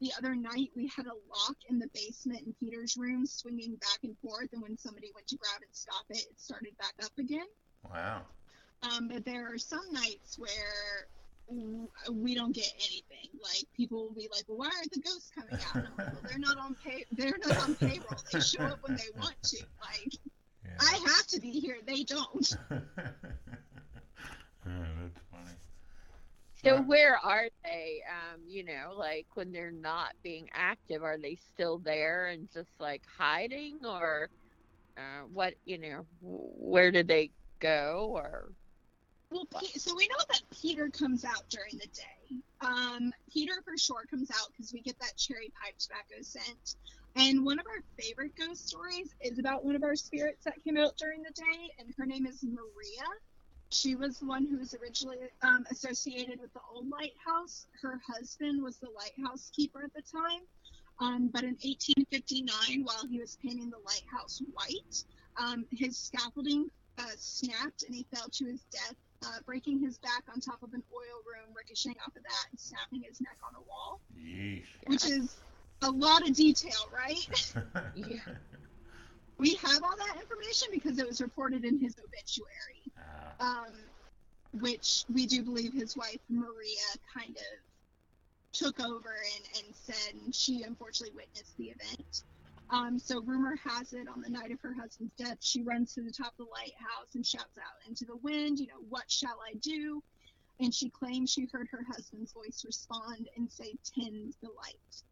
The other night, we had a lock in the basement in Peter's room swinging back and forth, and when somebody went to grab and stop it, it started back up again. Wow. Um, but there are some nights where we don't get anything. Like people will be like, "Well, why aren't the ghosts coming out?" Like, "Well, they're not on pay. They're not on payroll. They show up when they want to. Like Yeah. I have to be here. They don't." That's funny. So where are they? Um, you know, like when they're not being active, are they still there and just like hiding, or uh, what? You know, where did they go? Or Well, so we know that Peter comes out during the day. Um, Peter for sure comes out because we get that cherry pipe tobacco scent. And one of our favorite ghost stories is about one of our spirits that came out during the day, and her name is Maria. She was the one who was originally um, associated with the old lighthouse. Her husband was the lighthouse keeper at the time. Um, but in 1859, while he was painting the lighthouse white, um, his scaffolding uh, snapped and he fell to his death, uh, breaking his back on top of an oil room, ricocheting off of that, and snapping his neck on a wall, Yeesh. which is a lot of detail, right? Yeah. We have all that information because it was reported in his obituary. Ah, Um, which we do believe his wife Maria kind of took over and, and said and she unfortunately witnessed the event. Um, so rumor has it on the night of her husband's death, she runs to the top of the lighthouse and shouts out into the wind, you know, what shall I do? And she claims she heard her husband's voice respond and say, tend the light.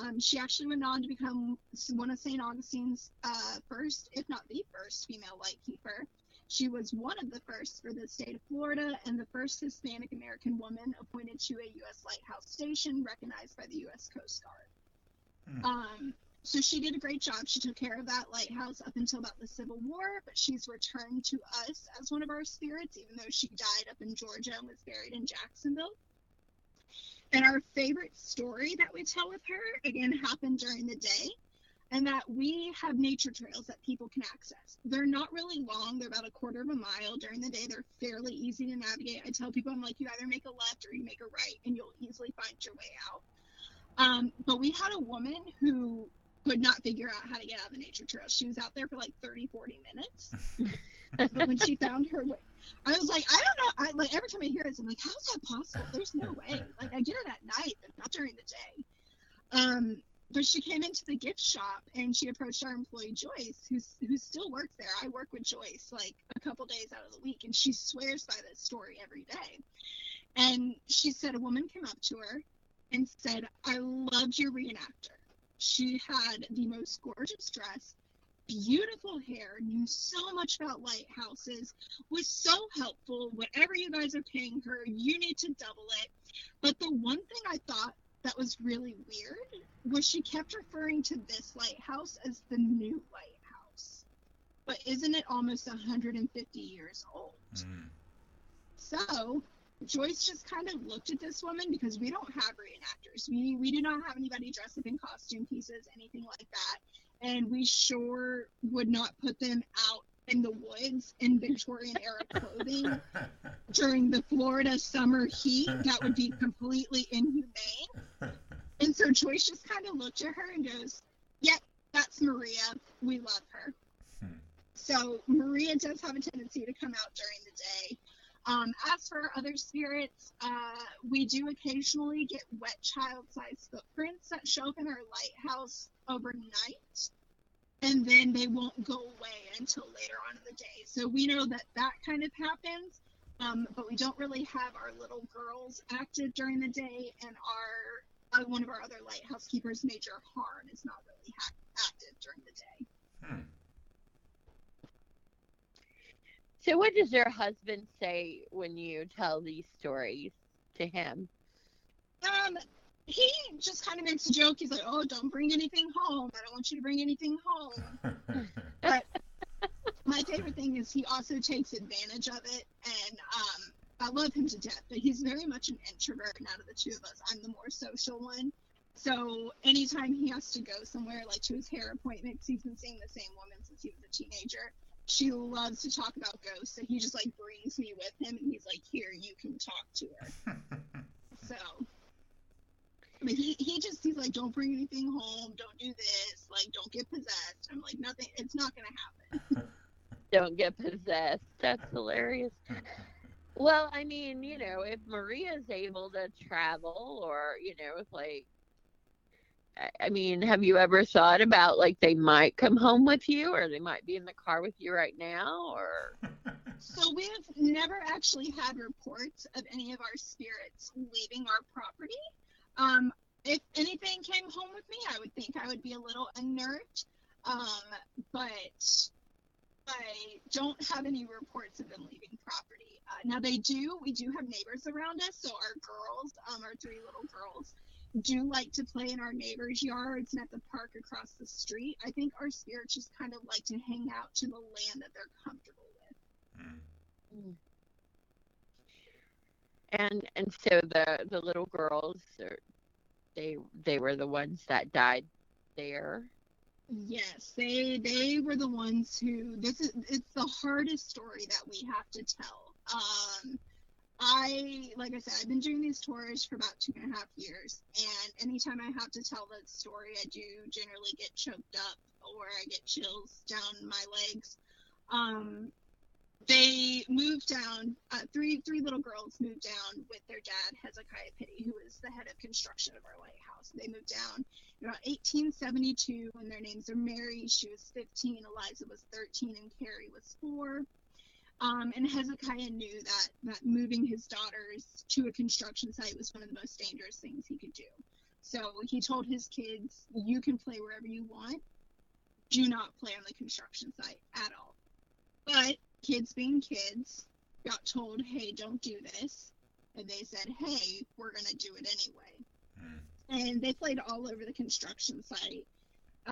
Um, she actually went on to become one of St. Augustine's uh, first, if not the first, female lightkeeper. She was one of the first for the state of Florida and the first Hispanic American woman appointed to a U.S. lighthouse station recognized by the U.S. Coast Guard. Hmm. Um, so she did a great job. She took care of that lighthouse up until about the Civil War, but she's returned to us as one of our spirits, even though she died up in Georgia and was buried in Jacksonville. And our favorite story that we tell with her, again, happened during the day, and that we have nature trails that people can access. They're not really long, they're about a quarter of a mile. During the day, they're fairly easy to navigate. I tell people, I'm like, you either make a left or you make a right, and you'll easily find your way out. Um, but we had a woman who could not figure out how to get out of the nature trail. She was out there for like 30, 40 minutes. when she found her way, I was like, I don't know. I like every time I hear this, I'm like, how's that possible? There's no way. Like I get it at night, but not during the day. Um, but she came into the gift shop and she approached our employee Joyce, who's who still works there. I work with Joyce like a couple days out of the week, and she swears by this story every day. And she said a woman came up to her and said, "I loved your reenactor. She had the most gorgeous dress, beautiful hair, knew so much about lighthouses, was so helpful. Whatever you guys are paying her, you need to double it. But the one thing I thought that was really weird was she kept referring to this lighthouse as the new lighthouse. But isn't it almost 150 years old? Hmm. So Joyce just kind of looked at this woman because we don't have reenactors. We we do not have anybody dressed up in costume pieces, anything like that. And we sure would not put them out in the woods in Victorian era clothing during the Florida summer heat. That would be completely inhumane. And so Joyce just kind of looked at her and goes, Yep, that's Maria. We love her. Hmm. So Maria does have a tendency to come out during the day. Um, as for other spirits, uh, we do occasionally get wet child-sized footprints that show up in our lighthouse overnight, and then they won't go away until later on in the day. So we know that that kind of happens, um, but we don't really have our little girls active during the day, and our uh, one of our other lighthouse keepers, Major Harn, is not really ha- active during the day. Hmm. So, what does your husband say when you tell these stories to him? Um, he just kind of makes a joke. He's like, "Oh, don't bring anything home. I don't want you to bring anything home." But my favorite thing is he also takes advantage of it, and um, I love him to death. But he's very much an introvert, and out of the two of us, I'm the more social one. So anytime he has to go somewhere, like to his hair appointments, he's been seeing the same woman since he was a teenager. She loves to talk about ghosts, so he just like brings me with him, and he's like, "Here, you can talk to her." So, but he he just he's like, "Don't bring anything home. Don't do this. Like, don't get possessed." I'm like, "Nothing. It's not gonna happen." Don't get possessed. That's hilarious. Well, I mean, you know, if Maria's able to travel, or you know, if like, I- I mean, have you ever thought about like they might come home with you, or they might be in the car with you right now, or So we have never actually had reports of any of our spirits leaving our property. Um, if anything came home with me, I would think I would be a little unnerved. Um, but I don't have any reports of them leaving property. Uh, now they do. We do have neighbors around us, so our girls, um, our three little girls, do like to play in our neighbors' yards and at the park across the street. I think our spirits just kind of like to hang out to the land that they're comfortable with. Hmm. and and so the the little girls, they they were the ones that died there. Yes, they they were the ones who this is it's the hardest story that we have to tell. Um I like I said, I've been doing these tours for about two and a half years and anytime I have to tell that story I do generally get choked up or I get chills down my legs. Um they moved down. Uh, three three little girls moved down with their dad Hezekiah Pittee, who was the head of construction of our lighthouse. They moved down in about 1872, and their names are Mary. She was 15. Eliza was 13, and Carrie was four. Um, and Hezekiah knew that that moving his daughters to a construction site was one of the most dangerous things he could do. So he told his kids, "You can play wherever you want. Do not play on the construction site at all." But kids being kids got told, "Hey, don't do this," and they said, "Hey, we're gonna do it anyway." Hmm. And they played all over the construction site.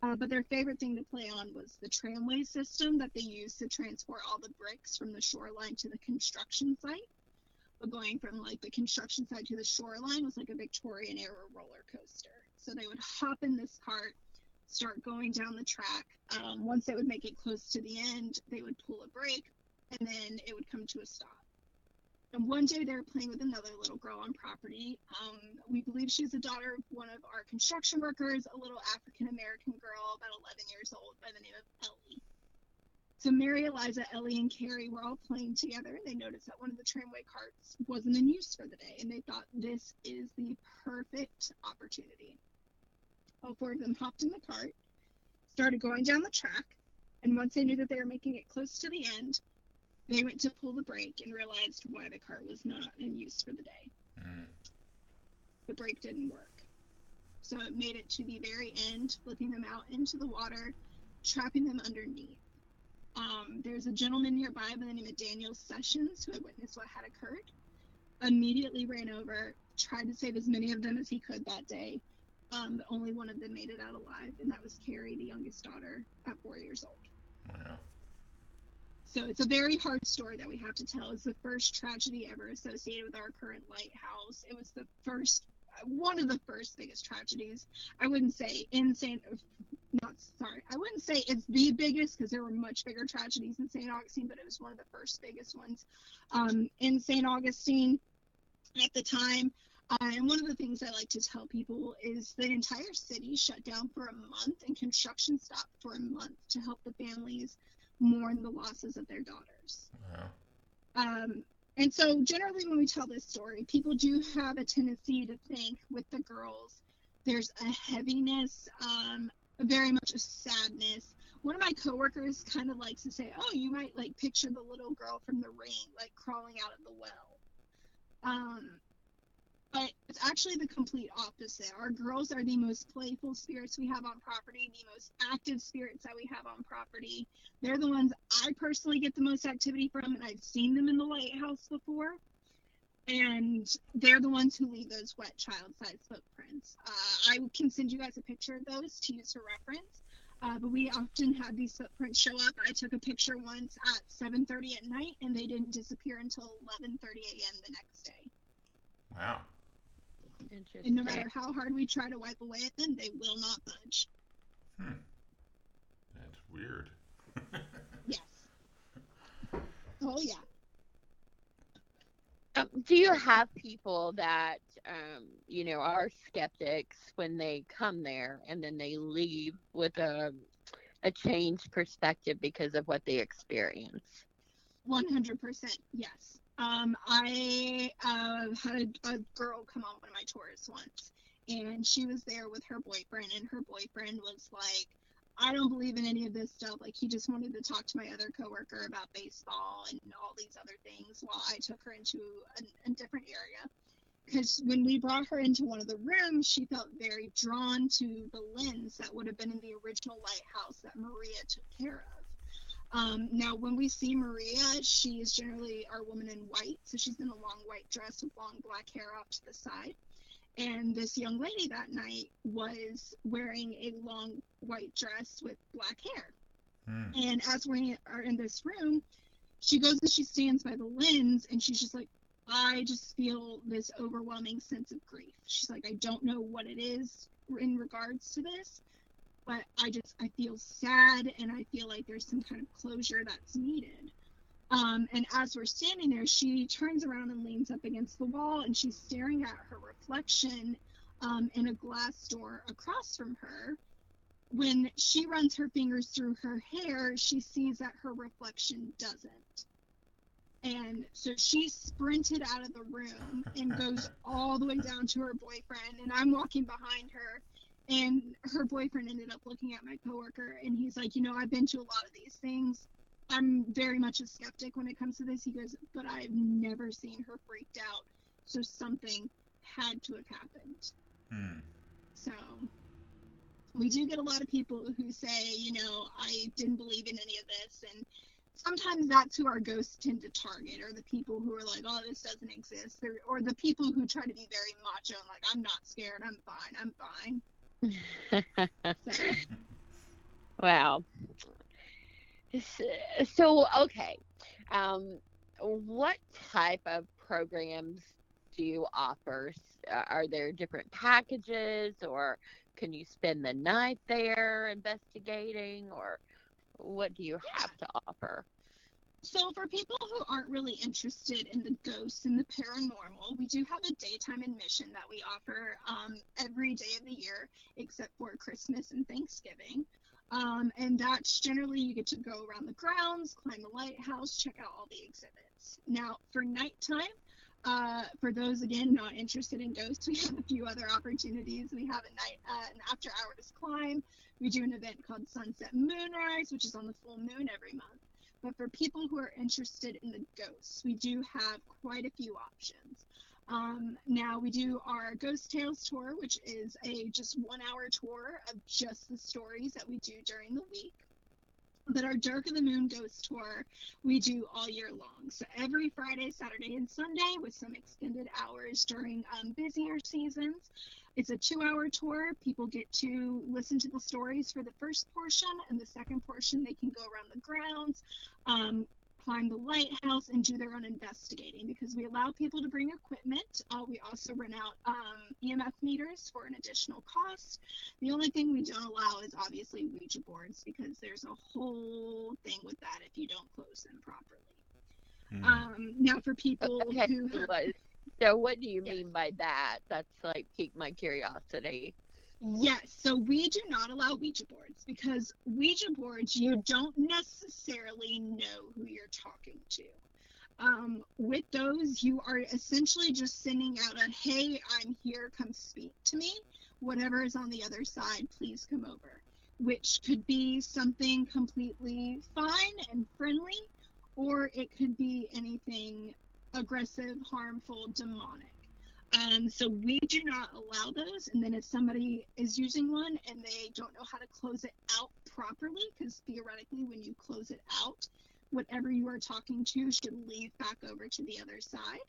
Uh, but their favorite thing to play on was the tramway system that they used to transport all the bricks from the shoreline to the construction site. But going from like the construction site to the shoreline was like a Victorian era roller coaster. So they would hop in this cart, start going down the track. Um, once they would make it close to the end, they would pull a brake, and then it would come to a stop. And one day they were playing with another little girl on property. Um, we believe she's the daughter of one of our construction workers, a little African American girl, about 11 years old, by the name of Ellie. So Mary, Eliza, Ellie, and Carrie were all playing together, and they noticed that one of the tramway carts wasn't in use for the day, and they thought this is the perfect opportunity. All four of them hopped in the cart, started going down the track, and once they knew that they were making it close to the end, they went to pull the brake and realized why the car was not in use for the day. Hmm. The brake didn't work. So it made it to the very end, flipping them out into the water, trapping them underneath. Um, there's a gentleman nearby by the name of Daniel Sessions who had witnessed what had occurred. Immediately ran over, tried to save as many of them as he could that day. Um, but only one of them made it out alive, and that was Carrie, the youngest daughter, at four years old. Wow. So it's a very hard story that we have to tell. It's the first tragedy ever associated with our current lighthouse. It was the first, one of the first biggest tragedies. I wouldn't say insane, not sorry. I wouldn't say it's the biggest because there were much bigger tragedies in St. Augustine, but it was one of the first biggest ones um, in St. Augustine at the time. Uh, and one of the things I like to tell people is the entire city shut down for a month and construction stopped for a month to help the families mourn the losses of their daughters. Wow. Um, and so, generally, when we tell this story, people do have a tendency to think with the girls, there's a heaviness, um, very much a sadness. One of my coworkers kind of likes to say, "Oh, you might like picture the little girl from the ring, like crawling out of the well." Um, but it's actually the complete opposite. Our girls are the most playful spirits we have on property, the most active spirits that we have on property. They're the ones I personally get the most activity from, and I've seen them in the lighthouse before. And they're the ones who leave those wet child-sized footprints. Uh, I can send you guys a picture of those to use for reference. Uh, but we often have these footprints show up. I took a picture once at 7:30 at night, and they didn't disappear until 11:30 a.m. the next day. Wow. Interesting. And no matter how hard we try to wipe away at them, they will not budge. Hmm. That's weird. Yes. Oh yeah. Um, do you have people that um, you know are skeptics when they come there and then they leave with a a changed perspective because of what they experience? One hundred percent. Yes. Um, I uh, had a, a girl come on one of my tours once, and she was there with her boyfriend, and her boyfriend was like, "I don't believe in any of this stuff." Like he just wanted to talk to my other coworker about baseball and all these other things, while I took her into a, a different area. Because when we brought her into one of the rooms, she felt very drawn to the lens that would have been in the original lighthouse that Maria took care of. Um, now, when we see Maria, she is generally our woman in white. So she's in a long white dress with long black hair off to the side. And this young lady that night was wearing a long white dress with black hair. Hmm. And as we are in this room, she goes and she stands by the lens and she's just like, I just feel this overwhelming sense of grief. She's like, I don't know what it is in regards to this, but I just I feel sad and I feel like there's some kind of closure that's needed. Um, and as we're standing there, she turns around and leans up against the wall and she's staring at her reflection um, in a glass door across from her. When she runs her fingers through her hair, she sees that her reflection doesn't. And so she sprinted out of the room and goes all the way down to her boyfriend. And I'm walking behind her. And her boyfriend ended up looking at my coworker and he's like, You know, I've been to a lot of these things. I'm very much a skeptic when it comes to this. He goes, But I've never seen her freaked out. So something had to have happened. Hmm. So we do get a lot of people who say, you know, I didn't believe in any of this. And sometimes that's who our ghosts tend to target, or the people who are like, oh, this doesn't exist, or, or the people who try to be very macho and like, I'm not scared, I'm fine, I'm fine. Wow. So, okay. Um, what type of programs do you offer? Uh, Are there different packages, or can you spend the night there investigating, or what do you have to offer? So for people who aren't really interested in the ghosts and the paranormal, we do have a daytime admission that we offer um, every day of the year except for Christmas and Thanksgiving. Um, and that's generally you get to go around the grounds, climb the lighthouse, check out all the exhibits. Now, for nighttime, uh, for those again not interested in ghosts, we have a few other opportunities. We have a night, uh, an after hours climb. We do an event called Sunset Moonrise, which is on the full moon every month. But for people who are interested in the ghosts, we do have quite a few options. Um, now we do our Ghost Tales tour, which is a just one hour tour of just the stories that we do during the week. But our Dark of the Moon Ghost Tour, we do all year long. So every Friday, Saturday, and Sunday with some extended hours during um, busier seasons. It's a two hour tour. People get to listen to the stories for the first portion, and the second portion, they can go around the grounds, um, climb the lighthouse, and do their own investigating because we allow people to bring equipment. Uh, we also rent out um, EMF meters for an additional cost. The only thing we don't allow is obviously Ouija boards because there's a whole thing with that if you don't close them properly. Hmm. Um, now, for people Okay, who so what- do you mean by that? That's like piqued my curiosity. Yes, so we do not allow Ouija boards because Ouija boards, you don't necessarily know who you're talking to. Um, with those, you are essentially just sending out a hey, I'm here, come speak to me. Whatever is on the other side, please come over. Which could be something completely fine and friendly, or it could be anything aggressive, harmful, demonic. Um, so we do not allow those. And then if somebody is using one and they don't know how to close it out properly, because theoretically, when you close it out, whatever you are talking to should leave back over to the other side.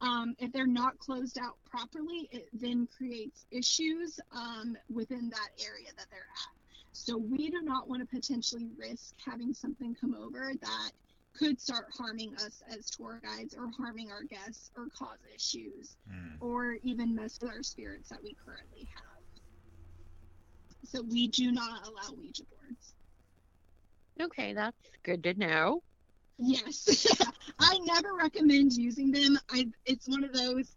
Um, if they're not closed out properly, it then creates issues um, within that area that they're at. So we do not want to potentially risk having something come over that could start harming us as tour guides or harming our guests or cause issues Hmm. or even mess with our spirits that we currently have. So we do not allow Ouija boards. Okay, that's good to know. Yes, I never recommend using them. I it's one of those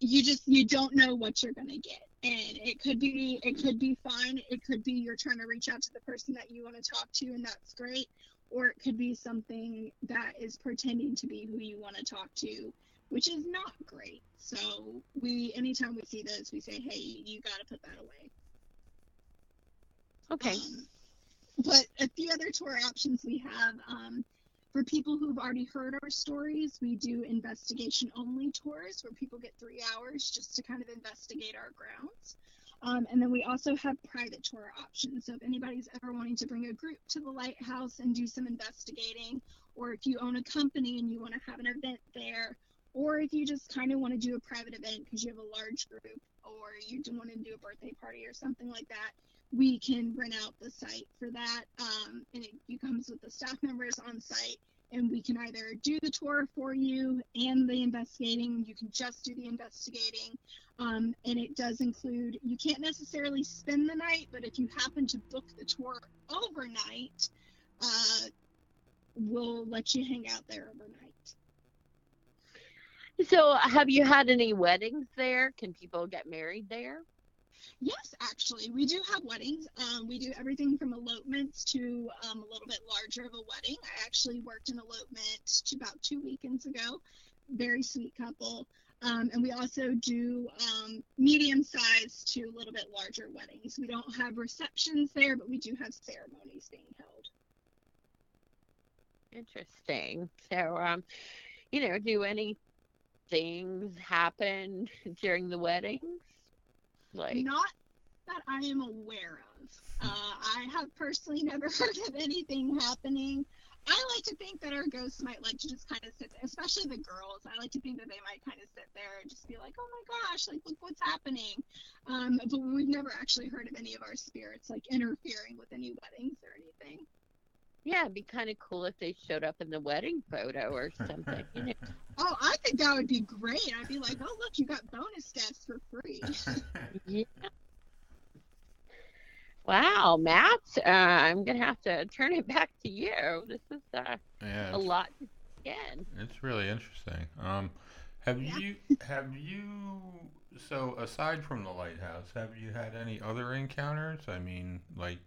you just you don't know what you're gonna get, and it could be it could be fine. It could be you're trying to reach out to the person that you want to talk to, and that's great. Or it could be something that is pretending to be who you want to talk to, which is not great. So we anytime we see this we say, hey, you got to put that away. Okay. Um, but a few other tour options we have um, for people who've already heard our stories, we do investigation only tours where people get three hours just to kind of investigate our grounds. Um, and then we also have private tour options. So if anybody's ever wanting to bring a group to the lighthouse and do some investigating, or if you own a company and you want to have an event there, or if you just kind of want to do a private event because you have a large group, or you want to do a birthday party or something like that, we can rent out the site for that. Um, and it, it comes with the staff members on site, and we can either do the tour for you and the investigating. You can just do the investigating. Um, and it does include, you can't necessarily spend the night, but if you happen to book the tour overnight, uh, we'll let you hang out there overnight. So, have you had any weddings there? Can people get married there? Yes, actually, we do have weddings. Um, we do everything from elopements to um, a little bit larger of a wedding. I actually worked an elopement about two weekends ago. Very sweet couple. Um, and we also do um, medium sized to a little bit larger weddings. We don't have receptions there, but we do have ceremonies being held. Interesting. So, um, you know, do any things happen during the weddings? Like, Not that I am aware of. Uh, I have personally never heard of anything happening. I like to think that our ghosts might like to just kind of sit, especially the girls. I like to think that they might kind of sit there and just be like, "Oh my gosh, like look what's happening." Um, but we've never actually heard of any of our spirits like interfering with any weddings or anything. Yeah, it'd be kind of cool if they showed up in the wedding photo or something. You know? Oh, I think that would be great. I'd be like, "Oh look, you got bonus guests for free." Yeah. Wow, Matt, uh, I'm gonna have to turn it back to you. This is uh, yeah, a it's, lot again. it's really interesting. Um, have Yeah. you have you so aside from the lighthouse, have you had any other encounters? I mean, like,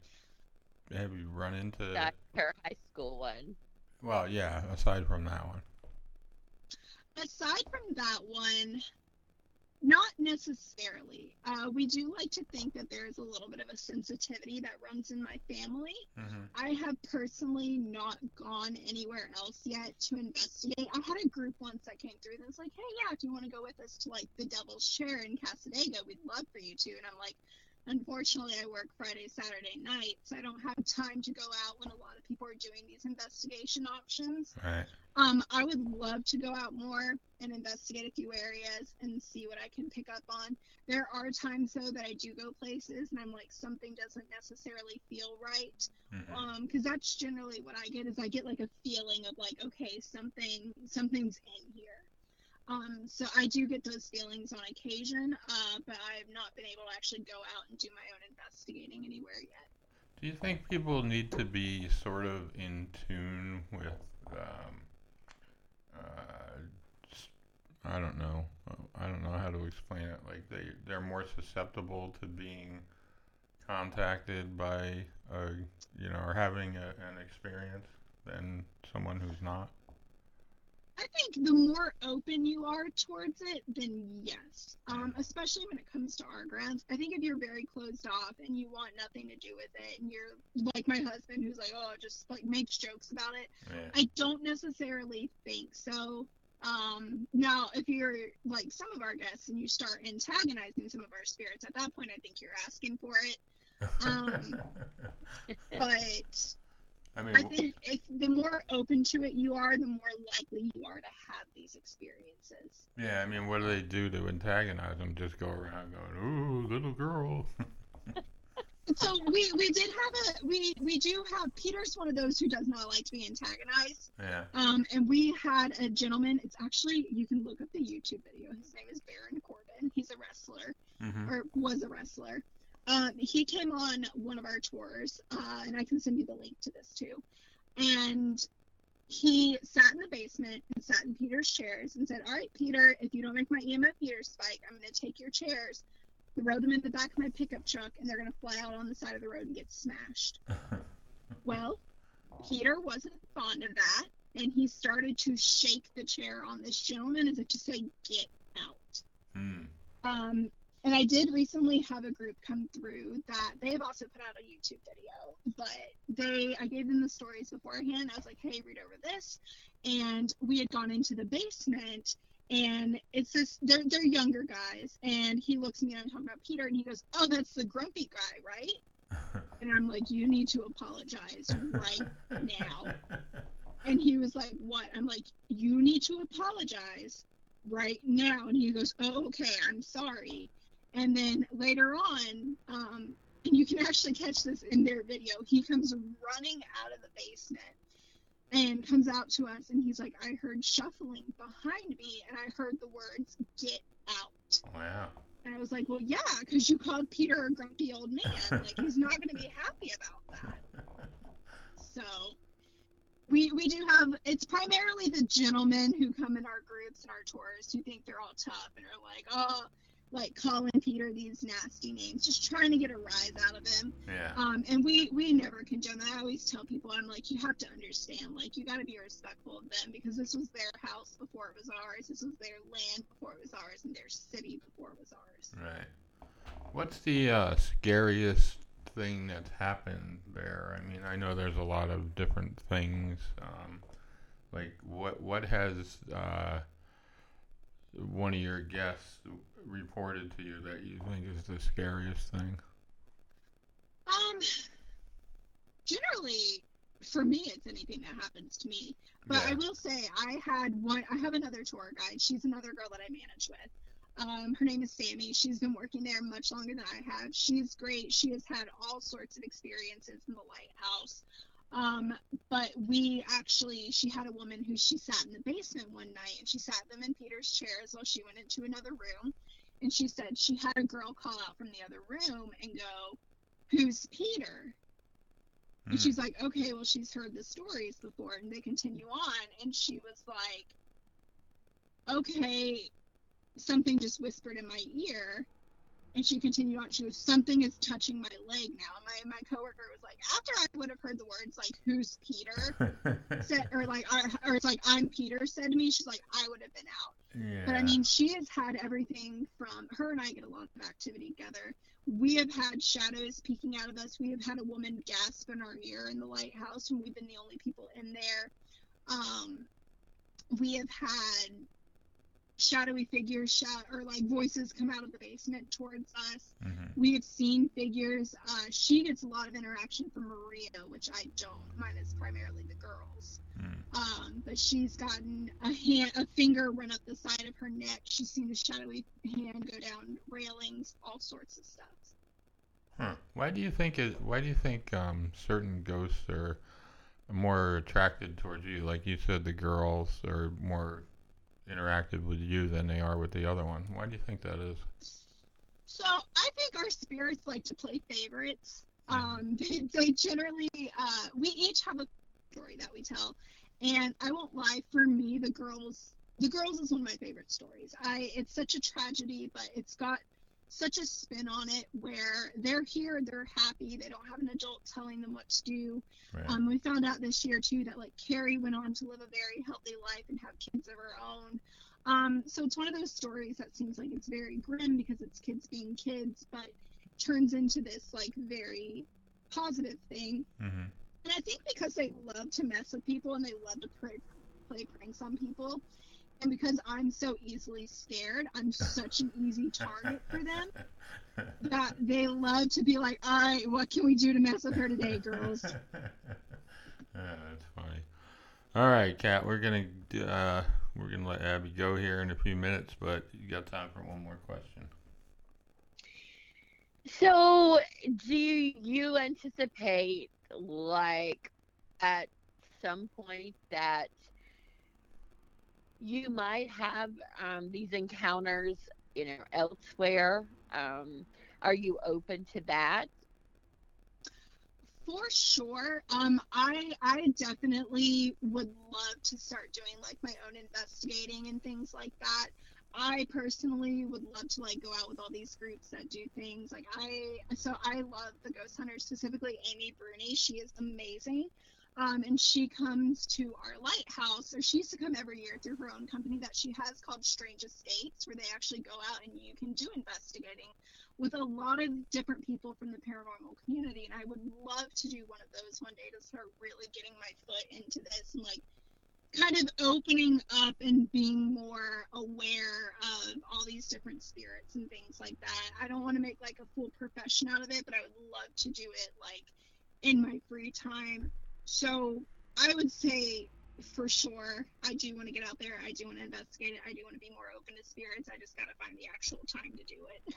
have you run into? That's her high school one. Well, yeah. Aside from that one. Aside from that one, not necessarily. Uh, we do like to think that there is a little bit of a sensitivity that runs in my family. hmm I have personally not gone anywhere else yet to investigate. I had a group once that came through that was like, hey, yeah, if you want to go with us to like the Devil's Chair in Cassadaga, we'd love for you to. And I'm like, unfortunately, I work Friday, Saturday night, so I don't have time to go out when a lot of people are doing these investigation options. Right. Um, I would love to go out more and investigate a few areas and see what I can pick up on. There are times though that I do go places and I'm like something doesn't necessarily feel right. hmm Um, because that's generally what I get is I get like a feeling of like okay something something's in here. Um, so I do get those feelings on occasion, uh, but I have not been able to actually go out and do my own investigating anywhere yet. Do you think people need to be sort of in tune with, um, uh, I don't know, uh, I don't know how to explain it. Like they they're more susceptible to being contacted by a you know or having a, an experience than someone who's not. I think the more open you are towards it, then yes. Um, especially when it comes to our grounds. I think if you're very closed off and you want nothing to do with it, and you're like my husband who's like, oh, just like makes jokes about it. Yeah. I don't necessarily think so. Um, now, if you're like some of our guests and you start antagonizing some of our spirits, at that point, I think you're asking for it. um, But I mean, I think if the more open to it you are, the more likely you are to have these experiences. yeah. I mean, what do they do to antagonize them? Just go around going, "Ooh, little girl." So we we did have a we we do have Peter's one of those who does not like to be antagonized. yeah. Um, and we had a gentleman. It's actually you can look up the YouTube video. His name is Baron Corbin. He's a wrestler hmm or was a wrestler. Um, he came on one of our tours, uh, and I can send you the link to this too. And he sat in the basement and sat in Peter's chairs and said, "All right, Peter, if you don't make my EMF meter spike, I'm going to take your chairs, throw them in the back of my pickup truck, and they're going to fly out on the side of the road and get smashed." Well, Peter wasn't fond of that, and he started to shake the chair on this gentleman as if to say, "Get out." Hmm. Um, and I did recently have a group come through that they have also put out a YouTube video, but they I gave them the stories beforehand. I was like, hey, read over this, and we had gone into the basement, and it's this they're they're younger guys, and he looks at me and I'm talking about Peter, and he goes, oh, that's the grumpy guy, right? And I'm like, you need to apologize right now. And he was like, What? I'm like, You need to apologize right now. And he goes, Oh, okay, I'm sorry. And then later on, um, and you can actually catch this in their video, he comes running out of the basement and comes out to us and he's like, I heard shuffling behind me and I heard the words, Get out. wow. And I was like, Well, yeah, because you called Peter a grumpy old man. Like, he's not going to be happy about that. So we we do have it's primarily the gentlemen who come in our groups and our tours who think they're all tough and are like, oh, like calling Peter these nasty names, just trying to get a rise out of him. Yeah. Um, and we we never condone that. I always tell people, I'm like, you have to understand, like, you got to be respectful of them because this was their house before it was ours. This was their land before it was ours, and their city before it was ours. Right. What's the uh, scariest thing that's happened there? I mean, I know there's a lot of different things. Um, like, what what has uh, one of your guests reported to you that you think is the scariest thing? Um, generally, for me, it's anything that happens to me. But I will say, I had one. I have another tour guide. She's another girl that I manage with. Um, her name is Sammy. She's been working there much longer than I have. She's great. She has had all sorts of experiences in the lighthouse. Um, but we actually, she had a woman who she sat in the basement one night and she sat them in Peter's chairs while she went into another room. And she said she had a girl call out from the other room and go, Who's Peter? Hmm. And she's like, okay, well, she's heard the stories before. And they continue on. And she was like, okay, something just whispered in my ear. And she continued on. She was, something is touching my leg now. My my coworker was like, after I would have heard the words like, who's Peter? said, or like, or, or it's like, I'm Peter said to me, she's like, I would have been out. Yeah. But I mean, she has had everything from her and I get a lot of activity together. We have had shadows peeking out of us. We have had a woman gasp in our ear in the lighthouse when we've been the only people in there. Um, we have had shadowy figures shout or like voices come out of the basement towards us. Mhm. We have seen figures. Uh, she gets a lot of interaction from Maria, which I don't. Mine is primarily the girls. Mm. Um, but she's gotten a hand, a finger run up the side of her neck. She's seen a shadowy hand go down railings, all sorts of stuff. Huh. Why do you think it? Why do you think um, certain ghosts are more attracted towards you? Like you said, the girls are more interactive with you than they are with the other one. Why do you think that is? So I think our spirits like to play favorites. Um, they, they generally, uh, we each have a story that we tell, and I won't lie. For me, the girls, the girls is one of my favorite stories. I, it's such a tragedy, but it's got such a spin on it where they're here, they're happy, they don't have an adult telling them what to do. Right. Um, we found out this year too that like Carrie went on to live a very healthy life and have kids of her own. Um, so it's one of those stories that seems like it's very grim because it's kids being kids, but turns into this like very positive thing. mm-hmm. And I think because they love to mess with people and they love to play, play pranks on people, and because I'm so easily scared, I'm such an easy target for them that they love to be like, all right, what can we do to mess with her today, girls? Yeah, that's funny. All right, Kat, we're gonna uh, we're gonna let Abbey go here in a few minutes, but you got time for one more question. So, do you anticipate, like, at some point that you might have um, these encounters, you know, elsewhere? Um, are you open to that? For sure. Um, I I definitely would love to start doing like my own investigating and things like that. I personally would love to like go out with all these groups that do things like I so I love the ghost hunters specifically Amy Bruni. She is amazing. Um, and she comes to our lighthouse, or she used to come every year through her own company that she has called Strange Escapes, where they actually go out and you can do investigating with a lot of different people from the paranormal community. And I would love to do one of those one day to start really getting my foot into this and like kind of opening up and being more aware of all these different spirits and things like that. I don't want to make like a full profession out of it, but I would love to do it like in my free time. So I would say for sure, I do want to get out there. I do want to investigate it. I do want to be more open to spirits. I just got to find the actual time to do it.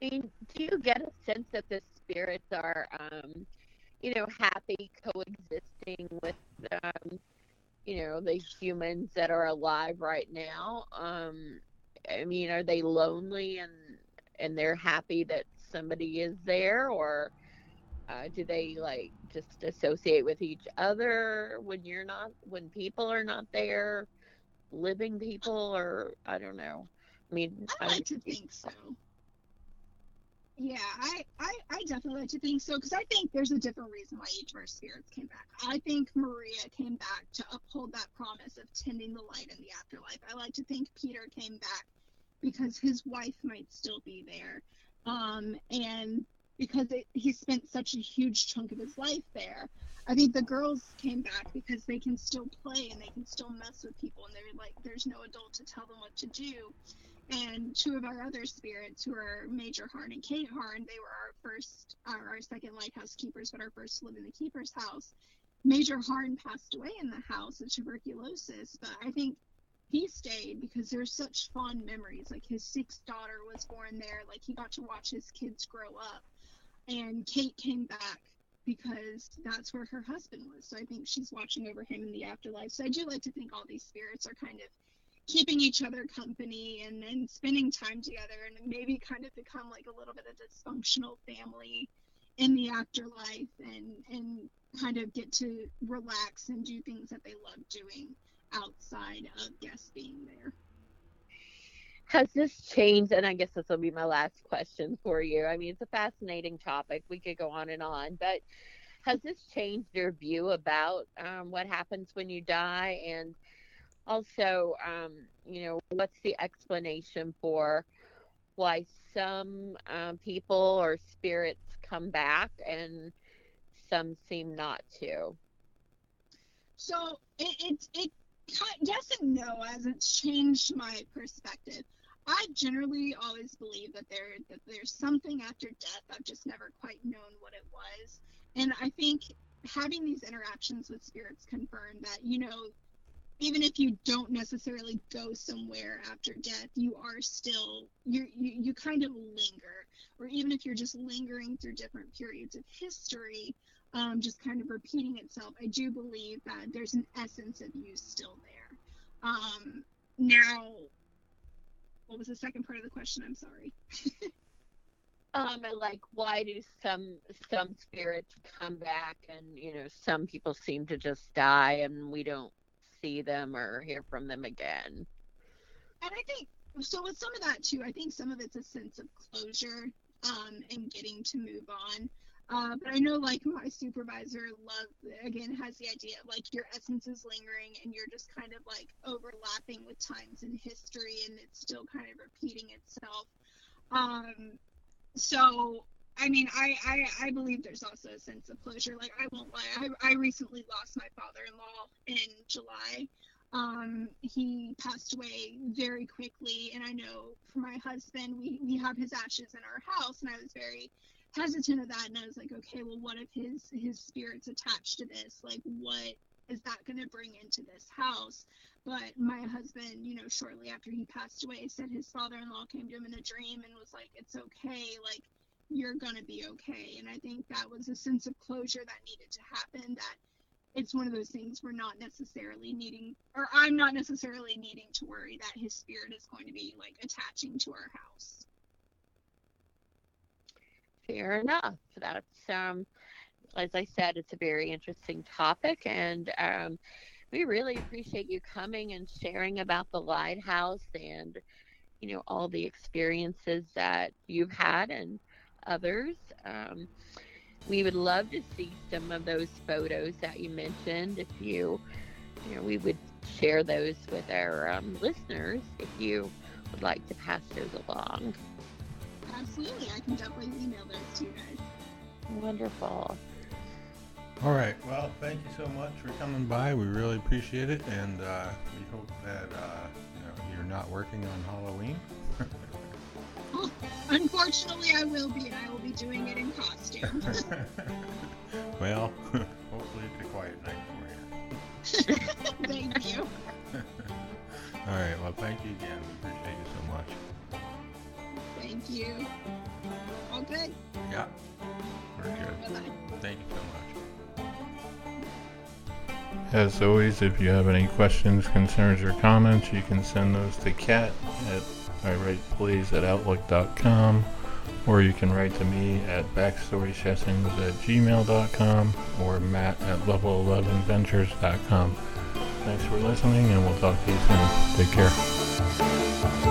Mean, do you get a sense that the spirits are, um, you know, happy coexisting with, um, you know, the humans that are alive right now? Um, I mean, are they lonely and and they're happy that somebody is there, or uh, do they like just associate with each other when you're not, when people are not there, living people, or I don't know. I mean, I like to think so. Yeah, I, I, I definitely like to think so because I think there's a different reason why each of our spirits came back. I think Maria came back to uphold that promise of tending the light in the afterlife. I like to think Peter came back because his wife might still be there. Um, and because it, he spent such a huge chunk of his life there. I think the girls came back because they can still play and they can still mess with people, and they're like, there's no adult to tell them what to do. And two of our other spirits, who are Major Harn and Kate Harn, they were our first, our second lighthouse keepers, but our first to live in the keeper's house. Major Harn passed away in the house of tuberculosis, but I think he stayed because there's such fond memories. Like his sixth daughter was born there, like he got to watch his kids grow up. And Kate came back because that's where her husband was. So I think she's watching over him in the afterlife. So I do like to think all these spirits are kind of keeping each other company and, then spending time together and maybe kind of become like a little bit of dysfunctional family in the afterlife and and kind of get to relax and do things that they love doing outside of guests being there. Has this changed? And I guess this will be my last question for you. I mean, it's a fascinating topic. We could go on and on, but has this changed your view about um, what happens when you die? And also, um, you know, what's the explanation for why some um, people or spirits come back and some seem not to? So it, it, it yes and no as changed my perspective. I generally always believe that there that there's something after death. I've just never quite known what it was. And I think having these interactions with spirits confirm that, you know, even if you don't necessarily go somewhere after death, you are still you you kind of linger, or even if you're just lingering through different periods of history, um, just kind of repeating itself. I do believe that there's an essence of you still there. Um, now, what was the second part of the question? I'm sorry. um, like why do some some spirits come back, and you know some people seem to just die, and we don't see them or hear from them again. And I think so with some of that too. I think some of it's a sense of closure um, and getting to move on. Uh, but I know like my supervisor love again has the idea of like your essence is lingering and you're just kind of like overlapping with times in history and it's still kind of repeating itself. Um, so I mean, I, I I believe there's also a sense of closure. Like I won't lie, I, I recently lost my father-in-law in July. Um, he passed away very quickly, and I know for my husband, we we have his ashes in our house, and I was very hesitant of that and i was like okay well what if his his spirit's attached to this? Like what is that going to bring into this house? But my husband you know shortly after he passed away said his father-in-law came to him in a dream and was like it's okay like you're going to be okay. And i think that was a sense of closure that needed to happen that it's one of those things we're not necessarily needing or i'm not necessarily needing to worry that his spirit is going to be like attaching to our house fair enough. That's um, as I said, it's a very interesting topic, and um, we really appreciate you coming and sharing about the lighthouse and you know all the experiences that you've had and others. Um, we would love to see some of those photos that you mentioned. If you, you know, we would share those with our um, listeners if you would like to pass those along absolutely. I can definitely email those to you guys. Wonderful. All right. Well, thank you so much for coming by. We really appreciate it, and uh, we hope that uh, you know, you're not working on Halloween. unfortunately, I will be, and I will be doing it in costume. well, hopefully it's a quiet night for you. thank you. All right. Well, thank you again. We appreciate you so much. Thank you. All good? Yeah. Very good. Bye-bye. Thank you so much. As always, if you have any questions, concerns, or comments, you can send those to Kat at iWritePlays at Outlook.com or you can write to me at backstorysessions at gmail.com or matt at level11ventures.com. Thanks for listening, and we'll talk to you soon. Take care.